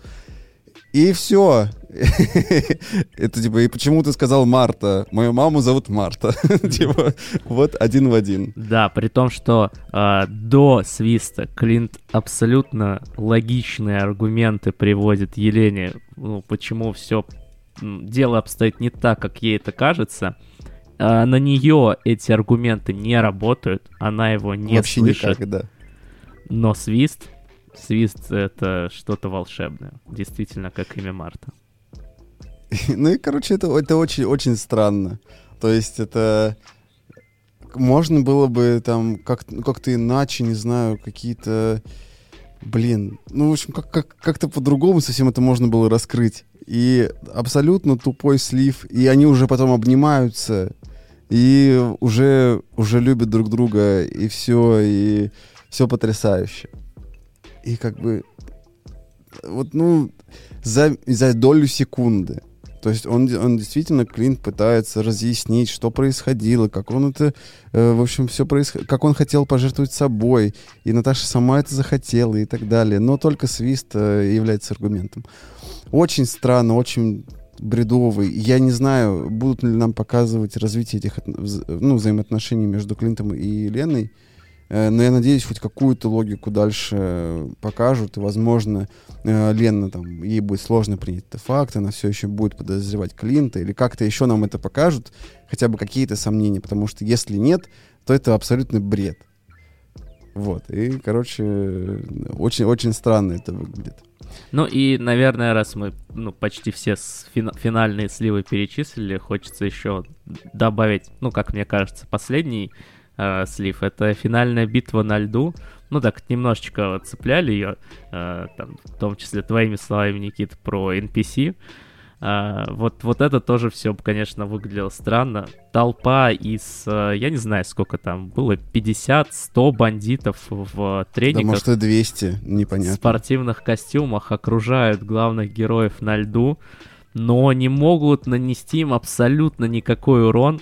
И все. [laughs] Это типа, и почему ты сказал Марта? Мою маму зовут Марта. [laughs] типа, вот один в один. Да, при том, что э, до свиста Клинт абсолютно логичные аргументы приводит Елене, ну, почему все дело обстоит не так, как ей это кажется. А, на нее эти аргументы не работают, она его не Вообще слышит. Никак, да. Но свист, свист это что-то волшебное, действительно, как имя Марта. [laughs] Ну и, короче, это, это очень, очень странно. То есть это можно было бы там как, как-то иначе, не знаю, какие-то... Блин, ну, в общем, как, как, как-то по-другому совсем это можно было раскрыть. И абсолютно тупой слив, и они уже потом обнимаются, и уже, уже любят друг друга, и все, и все потрясающе. И как бы вот, ну, за, за долю секунды. То есть он, он действительно, Клинт пытается разъяснить, что происходило, как он это, э, в общем, все происходило, как он хотел пожертвовать собой, и Наташа сама это захотела и так далее. Но только свист э, является аргументом. Очень странно, очень бредовый. Я не знаю, будут ли нам показывать развитие этих ну, взаимоотношений между Клинтом и Леной. Э, но я надеюсь, хоть какую-то логику дальше покажут, и, возможно, э, Лена, там, ей будет сложно принять это факт, она все еще будет подозревать Клинта, или как-то еще нам это покажут, хотя бы какие-то сомнения, потому что если нет, то это абсолютный бред. Вот, и, короче, очень-очень странно это выглядит. Ну и, наверное, раз мы ну, почти все финальные сливы перечислили, хочется еще добавить, ну, как мне кажется, последний э, слив. Это финальная битва на льду. Ну так, немножечко цепляли ее, э, там, в том числе твоими словами, Никит, про NPC. А, вот, вот это тоже все, конечно, выглядело странно. Толпа из, э, я не знаю, сколько там было, 50-100 бандитов в трениках. Да, может, и 200, непонятно. В спортивных костюмах окружают главных героев на льду, но не могут нанести им абсолютно никакой урон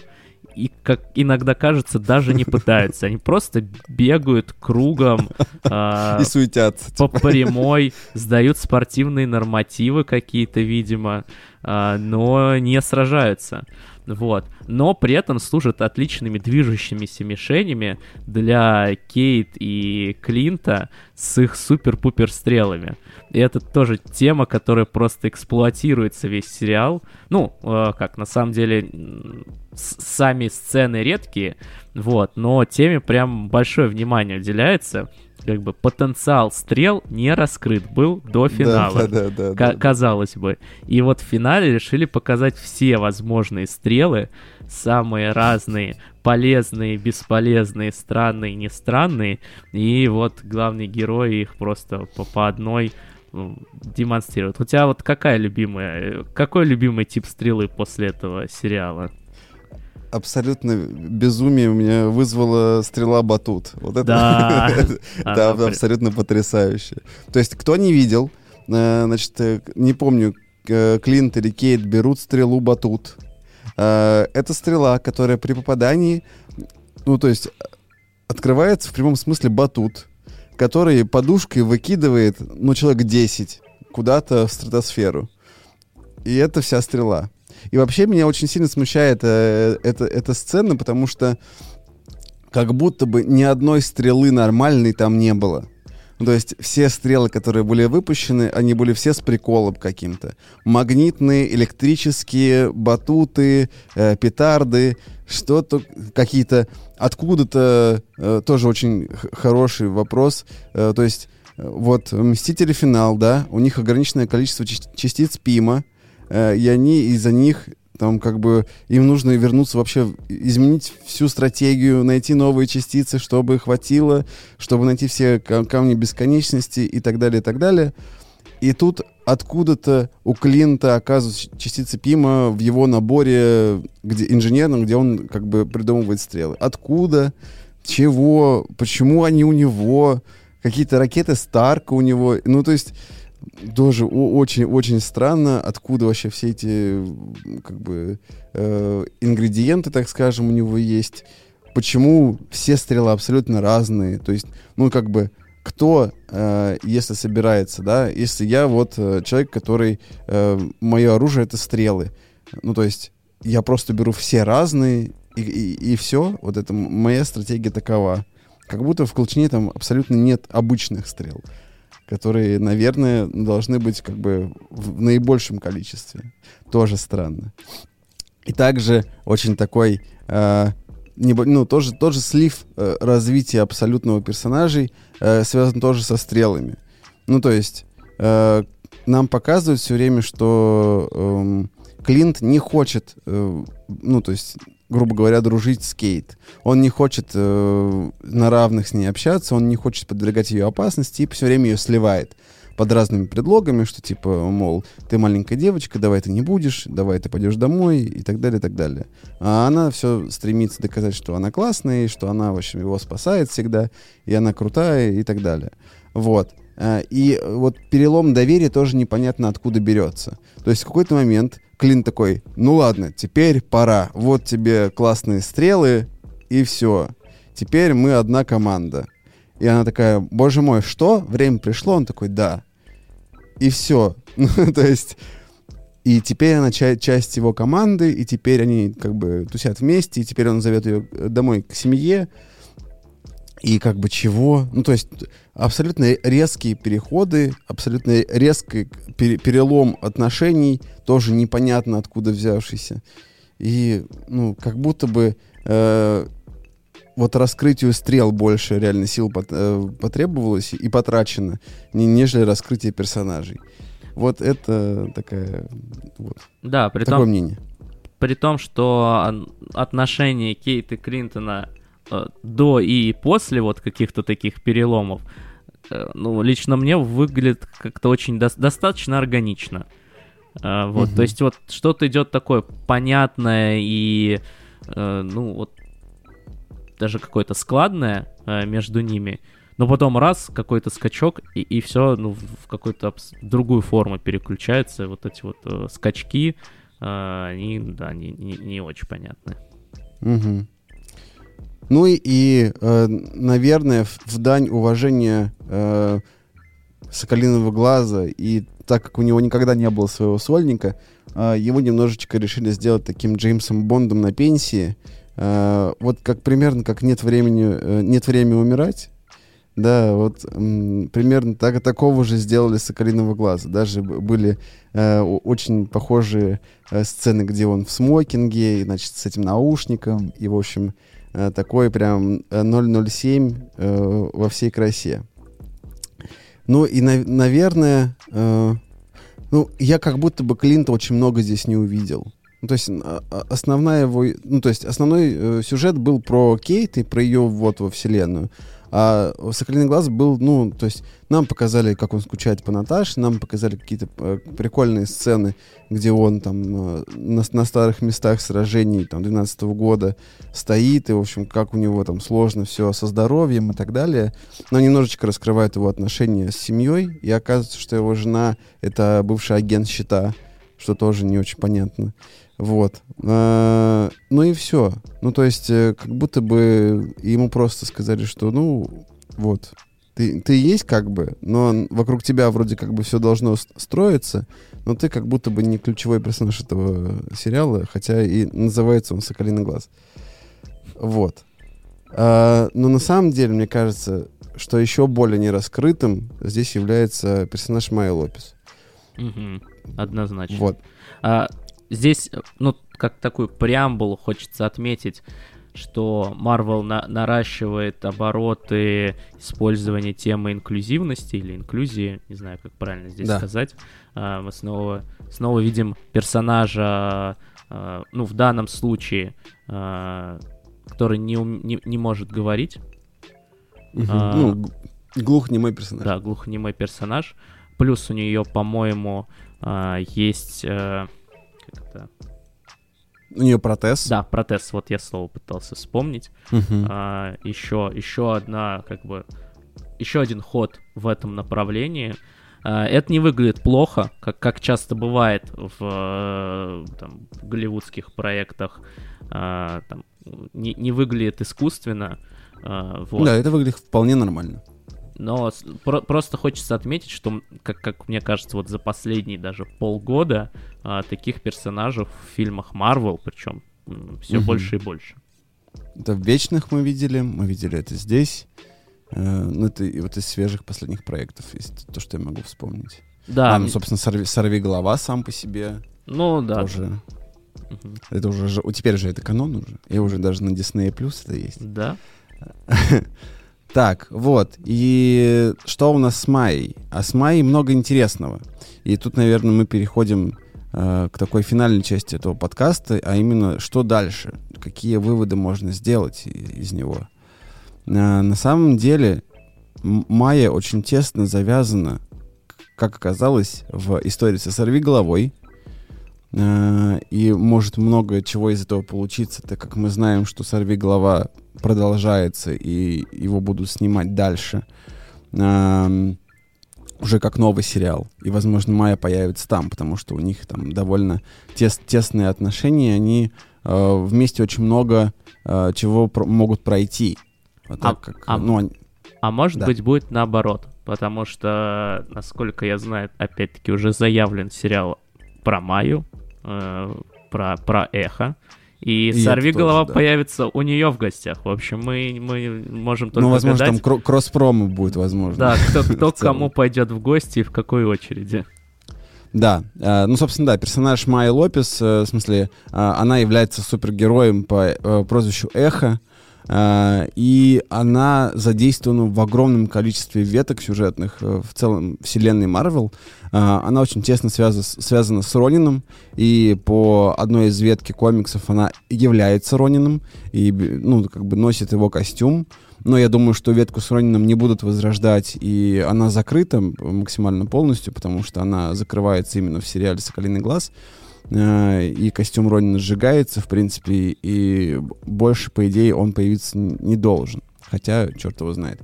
и, как иногда кажется, даже не пытаются. Они просто бегают кругом. Э, и суетятся. По типа. прямой, сдают спортивные нормативы какие-то, видимо, э, но не сражаются. Вот. Но при этом служат отличными движущимися мишенями для Кейт и Клинта с их супер-пупер стрелами. И это тоже тема, которая просто эксплуатируется весь сериал. Ну, э, как, на самом деле, сами сцены редкие, вот, но теме прям большое внимание уделяется как бы потенциал стрел не раскрыт был до финала. Да, да, да, да, казалось бы. И вот в финале решили показать все возможные стрелы, самые разные, полезные, бесполезные, странные, не странные. И вот главные герои их просто по, по одной демонстрируют. У тебя вот какая любимая, какой любимый тип стрелы после этого сериала? абсолютно безумие у меня вызвала стрела батут. Вот это да, [laughs] да абсолютно потрясающе. То есть, кто не видел, э, значит, э, не помню, Клинт или Кейт берут стрелу батут. Э, это стрела, которая при попадании, ну, то есть, открывается в прямом смысле батут, который подушкой выкидывает, ну, человек 10 куда-то в стратосферу. И это вся стрела. И вообще меня очень сильно смущает э, эта, эта сцена, потому что как будто бы ни одной стрелы нормальной там не было. Ну, то есть все стрелы, которые были выпущены, они были все с приколом каким-то. Магнитные, электрические, батуты, э, петарды, что-то, какие-то... Откуда-то э, тоже очень хороший вопрос. Э, то есть э, вот Мстители финал, да, у них ограниченное количество частиц ПИМа, Э, и они из-за них там как бы им нужно вернуться вообще, изменить всю стратегию, найти новые частицы, чтобы хватило, чтобы найти все камни бесконечности и так далее, и так далее. И тут откуда-то у Клинта оказываются частицы Пима в его наборе где, инженерном, где он как бы придумывает стрелы. Откуда? Чего? Почему они у него? Какие-то ракеты Старка у него? Ну, то есть тоже очень-очень странно, откуда вообще все эти как бы э, ингредиенты, так скажем, у него есть. Почему все стрелы абсолютно разные? То есть, ну как бы кто, э, если собирается, да, если я вот э, человек, который э, мое оружие это стрелы, ну то есть я просто беру все разные и, и, и все, вот это моя стратегия такова. Как будто в Колчине там абсолютно нет обычных стрел которые, наверное, должны быть как бы в наибольшем количестве. Тоже странно. И также очень такой, э, не, ну, тоже, тоже слив э, развития абсолютного персонажей э, связан тоже со стрелами. Ну, то есть э, нам показывают все время, что э, Клинт не хочет, э, ну, то есть грубо говоря, дружить с Кейт. Он не хочет э, на равных с ней общаться, он не хочет подвергать ее опасности и все время ее сливает под разными предлогами, что типа, мол, ты маленькая девочка, давай ты не будешь, давай ты пойдешь домой и так далее, и так далее. А она все стремится доказать, что она классная, и что она, в общем, его спасает всегда, и она крутая и так далее. Вот. А, и вот перелом доверия тоже непонятно откуда берется. То есть в какой-то момент Клин такой, ну ладно, теперь пора. Вот тебе классные стрелы, и все. Теперь мы одна команда. И она такая, боже мой, что? Время пришло? Он такой, да. И все. [laughs] Ну, то есть... И теперь она ча- часть его команды, и теперь они как бы тусят вместе, и теперь он зовет ее домой к семье. И как бы чего. Ну, то есть абсолютно резкие переходы, абсолютно резкий пере- перелом отношений, тоже непонятно откуда взявшийся. И, ну, как будто бы э, вот раскрытию стрел больше реально сил пот- э, потребовалось и потрачено, не- нежели раскрытие персонажей. Вот это такая, вот, Да, при такое том, мнение. при том, что отношения Кейт и Клинтона до и после вот каких-то таких переломов, э, ну, лично мне выглядит как-то очень дос- достаточно органично. Э, вот, Мгм. то есть вот что-то идет такое понятное и, э, ну, вот даже какое-то складное э, между ними, но потом раз, какой-то скачок, и, и все ну, в какую-то абс- другую форму переключается. Вот эти вот э, скачки, э, они, да, не, не, не очень понятны. Мгм. Ну и, и, э, наверное, в, дань уважения э, Соколиного глаза, и так как у него никогда не было своего сольника, э, его немножечко решили сделать таким Джеймсом Бондом на пенсии. Э, вот как примерно как нет времени, э, нет времени умирать. Да, вот м, примерно так, такого же сделали Соколиного глаза. Даже были э, очень похожие э, сцены, где он в смокинге, и, значит, с этим наушником, и, в общем, такой прям э, 007 э, во всей красе. Ну и, на- наверное, э, ну, я как будто бы Клинта очень много здесь не увидел. Ну, то есть а- а- основная его, ну, то есть основной э, сюжет был про Кейт и про ее ввод во вселенную. А «Соколиный глаз» был, ну, то есть нам показали, как он скучает по Наташе, нам показали какие-то э, прикольные сцены, где он там э, на, на старых местах сражений там 12 года стоит, и, в общем, как у него там сложно все со здоровьем и так далее. Но немножечко раскрывает его отношения с семьей, и оказывается, что его жена — это бывший агент щита, что тоже не очень понятно. Вот. А, ну и все. Ну, то есть, э, как будто бы ему просто сказали, что, ну, вот, ты, ты есть как бы, но вокруг тебя вроде как бы все должно строиться, но ты как будто бы не ключевой персонаж этого сериала, хотя и называется он «Соколиный глаз». Вот. А, но на самом деле, мне кажется, что еще более нераскрытым здесь является персонаж Майя Лопес. Однозначно. Вот. А, здесь, э, ну, как такую преамбулу хочется отметить, что Marvel на- наращивает обороты использования темы инклюзивности или инклюзии, не знаю, как правильно здесь Да. сказать. А, мы снова, снова видим персонажа, а, ну, в данном случае, а, который не, не, не может говорить. Мгм. А, Ну, глухонемой персонаж. Да, глухонемой персонаж. Плюс у нее, по-моему, а, есть... как это? У нее протез. Да, протез, вот я слово пытался вспомнить. Мгм. А, еще, еще одна, как бы, еще один ход в этом направлении. А, это не выглядит плохо, как, как часто бывает в э, там, голливудских проектах. А, там, не, не выглядит искусственно. а, вот. Да, это выглядит вполне нормально. Но про- просто хочется отметить, что, как, как мне кажется, вот за последние даже полгода а, таких персонажей в фильмах Marvel, причем все Мгм. больше и больше. Это в «Вечных» мы видели, мы видели это здесь. Э, ну, это и вот из свежих последних проектов, есть то, что я могу вспомнить. Да, а, ну, собственно, «Сорви, «Сорви голова» сам по себе ну да. тоже. Мгм. Это уже, теперь же это канон уже. И уже даже на Disney Plus это есть. Да. [laughs] Так, вот. И что у нас с Майей? А с Майей много интересного. И тут, наверное, мы переходим к такой финальной части этого подкаста, а именно, что дальше? Какие выводы можно сделать из него? Э, на самом деле, Майя очень тесно завязана, как оказалось, в истории со «Сорви головой», Э, и может много чего из этого получиться, так как мы знаем, что «Сорви голова» продолжается, и его будут снимать дальше. Уже как новый сериал. И, возможно, Майя появится там, потому что у них там довольно тес- тесные отношения, они э, вместе очень много э, чего про- могут пройти. Вот А- как, а- ну, они- А может Да. быть будет наоборот, потому что, насколько я знаю, опять-таки уже заявлен сериал про Майю, э, про, про Эхо, И, И сорви голова да. появится у нее в гостях. В общем, мы, мы можем только Ну, возможно, гадать. там кро- кросс-промо будет, возможно. Да, [laughs] кто, кто кому пойдет в гости и в какой очереди. Да, э, ну, собственно, да, персонаж Майи Лопес, э, в смысле, э, она является супергероем по прозвищу Эхо, и она задействована в огромном количестве веток сюжетных э, в целом вселенной Марвел. Э, Она очень тесно связа- связана с Ронином, и по одной из ветки комиксов она является Ронином, и, ну, как бы носит его костюм. Но я думаю, что ветку с Ронином не будут возрождать, и она закрыта максимально полностью, потому что она закрывается именно в сериале «Соколиный глаз». Э, И костюм Ронина сжигается, в принципе, и больше, по идее, он появиться не должен. Хотя, черт его знает.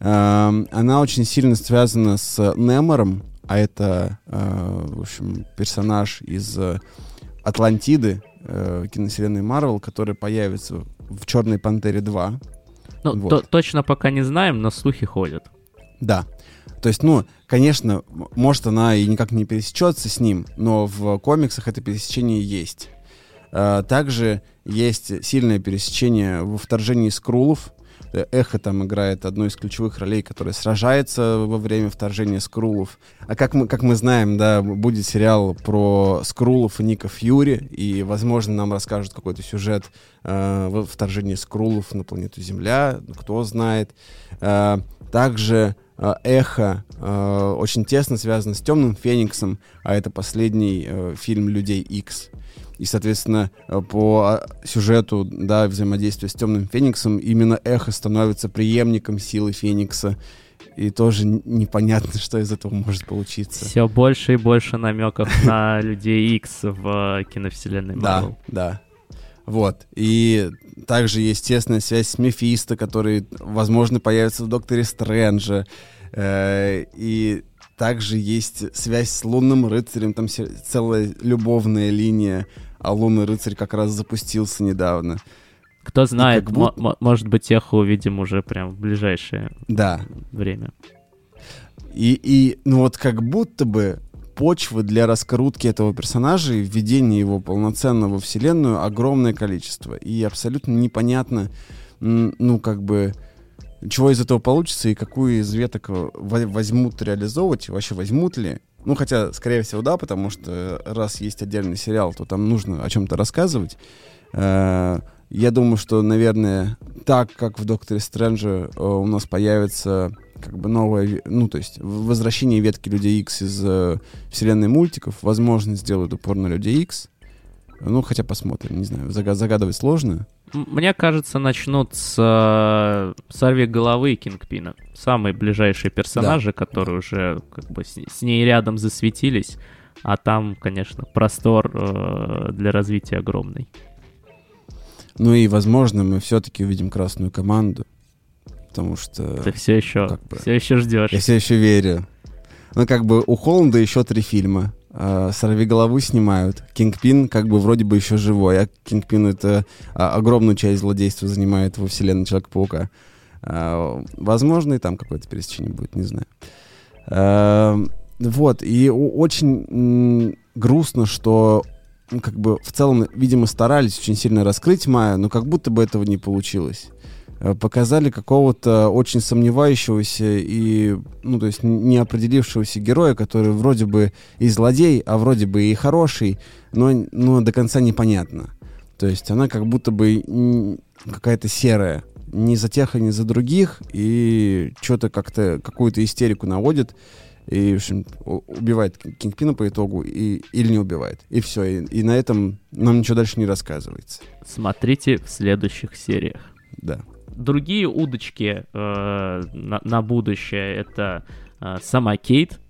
Эм, Она очень сильно связана с Немором, а это, э, в общем, персонаж из Атлантиды, э, киновселенной Марвел, который появится в «Черной Пантере 2». Ну, Вот. то- точно пока не знаем, но слухи ходят. Да. То есть, ну, конечно, может, она и никак не пересечется с ним, но в комиксах это пересечение есть. А, Также есть сильное пересечение во вторжении скрулов. Э, Эхо там играет одну из ключевых ролей, которая сражается во время вторжения скрулов. А как мы, как мы знаем, да, будет сериал про скрулов и Ника Фьюри, и, возможно, нам расскажут какой-то сюжет э, во вторжении скрулов на планету Земля, кто знает. Э, также Эхо э, очень тесно связано с Темным Фениксом, а это последний э, фильм Людей X. И, соответственно, э, по а, сюжету, да, взаимодействия с Темным Фениксом, именно Эхо становится преемником силы Феникса. И тоже непонятно, [laughs] что из этого может получиться. Все больше и больше намеков на людей X в э, киновселенной Да, Marvel. да. Вот. И также есть тесная связь с Мефисто, который, возможно, появится в Докторе Стрэнджа. Э, И также есть связь с Лунным Рыцарем, там целая любовная линия, а Лунный Рыцарь как раз запустился недавно. Кто знает, будто- мо- может быть, эхо увидим уже прям в ближайшее Да. время. И, и ну вот как будто бы почвы для раскрутки этого персонажа и введения его полноценно во вселенную огромное количество. И абсолютно непонятно, ну, как бы, чего из этого получится и какую из веток э, во- возьмут реализовывать, вообще возьмут ли. Ну, хотя, скорее всего, да, потому что раз есть отдельный сериал, то там нужно о чем-то рассказывать. Э, Я думаю, что, наверное, так как в Докторе Стрэнджа э, у нас появится как бы ве- ну, то есть возвращение ветки Людей Икс из э, вселенной мультиков, возможно, сделают упор на Людей Икс. Ну, хотя посмотрим, не знаю, зага- загадывать сложно. Мне кажется, начнут с э, сорви головы Кингпина. Самые ближайшие персонажи, которые уже как бы с, с ней рядом засветились. А там, конечно, простор э, для развития огромный. Ну и, возможно, мы все-таки увидим красную команду, потому что Ты все еще, как бы. все еще ждешь. я все еще верю. Ну, как бы у Холланда еще три фильма. А, Сорви голову снимают. Кингпин как бы вроде бы еще живой, а Кингпин это а, огромную часть злодейства занимает во вселенной Человека-паука. А, возможно, и там какое-то пересечение будет, не знаю. Вот, и очень грустно, что ну, как бы в целом, видимо, старались очень сильно раскрыть Майю, но как будто бы этого не получилось. Э, Показали какого-то очень сомневающегося и, ну, то есть не определившегося героя, который вроде бы и злодей, а вроде бы и хороший, но, но до конца непонятно. То есть она как будто бы какая-то серая. Ни за тех, ни за других, и что-то как-то, какую-то истерику наводит, и, в общем, убивает Кин- Кингпина по итогу, и, или не убивает. И все, и, и на этом нам ничего дальше не рассказывается. Смотрите в следующих сериях. Да. Другие удочки э, на, на будущее это э, сама Кейт,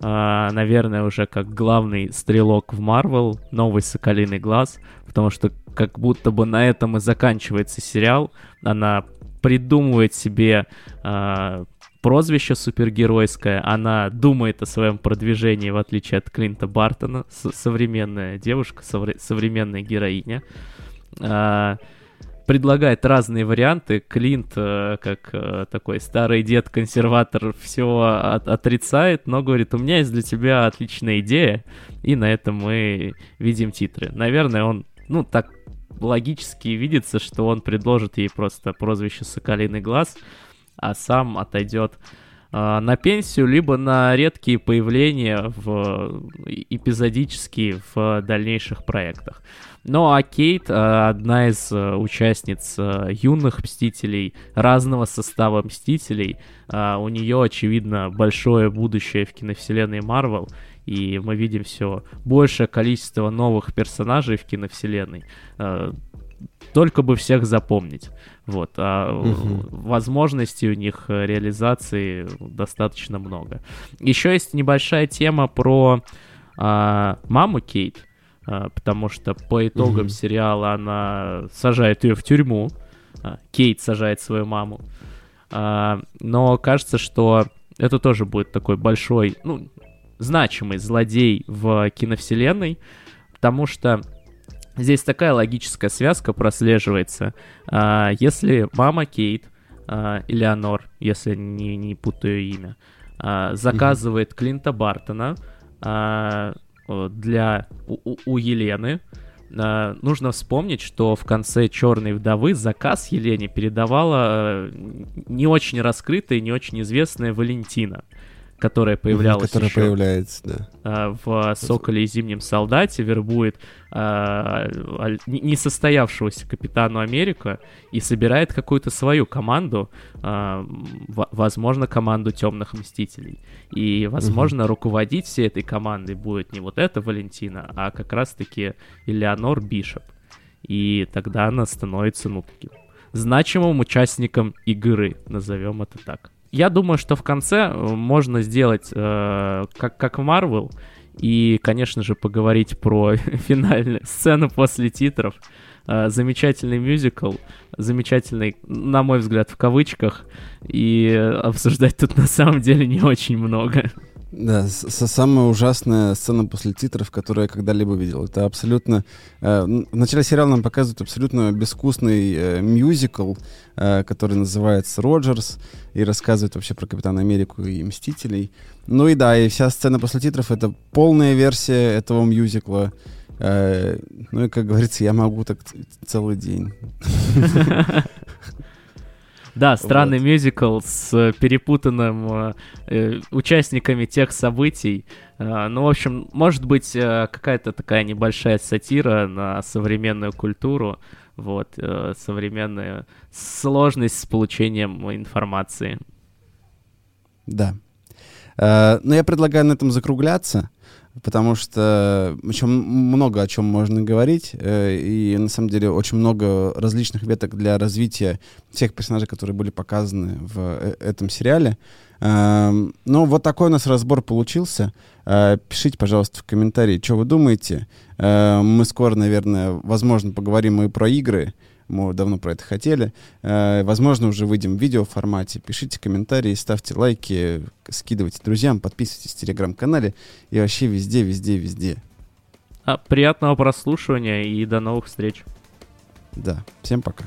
э, наверное, уже как главный стрелок в Марвел, новый Соколиный глаз, потому что как будто бы на этом и заканчивается сериал. Она придумывает себе э, прозвище супергеройское, она думает о своем продвижении, в отличие от Клинта Бартона, современная девушка, совре- современная героиня. А, предлагает разные варианты. Клинт, э, как э, такой старый дед-консерватор, все отрицает, но говорит, у меня есть для тебя отличная идея, и на этом мы видим титры. Наверное, он, ну, так логически видится, что он предложит ей просто прозвище «Соколиный глаз», а сам отойдет на пенсию, либо на редкие появления в эпизодические в дальнейших проектах. Ну а Кейт, а, одна из а, участниц юных Мстителей, разного состава Мстителей, у нее, очевидно, большое будущее в киновселенной Марвел, и мы видим все большее количество новых персонажей в киновселенной только бы всех запомнить. Вот, а угу. возможностей у них э, реализации достаточно много. Еще есть небольшая тема про а, маму Кейт, а, потому что по итогам угу. сериала она сажает ее в тюрьму. А, Кейт сажает свою маму. А, но кажется, что это тоже будет такой большой, ну, значимый злодей в киновселенной, потому что Здесь такая логическая связка прослеживается. А, если мама Кейт, а, Элеонор, если не, не путаю имя, а, заказывает mm-hmm. Клинта Бартона для у, у Елены, нужно вспомнить, что в конце Черной вдовы заказ Елене передавала а, не очень раскрытая, не очень известная Валентина которая появлялась Которая еще, появляется, да. А, в «Соколе и зимнем солдате» вербует а, несостоявшегося Капитану Америка и собирает какую-то свою команду, а, возможно, команду Темных Мстителей. И, возможно, угу. руководить всей этой командой будет не вот эта Валентина, а как раз-таки Элеонор Бишоп. И тогда она становится, ну, таким значимым участником игры, назовем это так я думаю, что в конце э, можно сделать э, как, как Marvel, и, конечно же, поговорить про [laughs] финальную сцену после титров. Э, замечательный мюзикл, замечательный, на мой взгляд, в кавычках, и обсуждать тут на самом деле не очень много. Да, самая ужасная сцена после титров, которую я когда-либо видел. Это абсолютно... Э, в начале сериала нам показывают абсолютно безвкусный э, мюзикл, э, который называется «Роджерс», и рассказывает вообще про Капитана Америку и Мстителей. Ну и да, и вся сцена после титров — это полная версия этого мюзикла. Э, ну и, как говорится, я могу так целый день. [laughs] Да, странный вот. мюзикл с перепутанным э, э, участниками тех событий. Э, ну, в общем, может быть, э, какая-то такая небольшая сатира на современную культуру, вот, э, современная сложность с получением информации. Да. Э, но я предлагаю на этом закругляться потому что еще много о чем можно говорить, э, и на самом деле очень много различных веток для развития всех персонажей, которые были показаны в э, этом сериале. Эм, ну, вот такой у нас разбор получился. Э, пишите, пожалуйста, в комментарии, что вы думаете. Мы скоро, наверное, возможно, поговорим и про игры. Мы давно про это хотели. Э, возможно, уже выйдем в видеоформате. Пишите комментарии, ставьте лайки, скидывайте друзьям, подписывайтесь в телеграм-канале и вообще везде, везде, везде. А, приятного прослушивания и до новых встреч. Да, всем пока.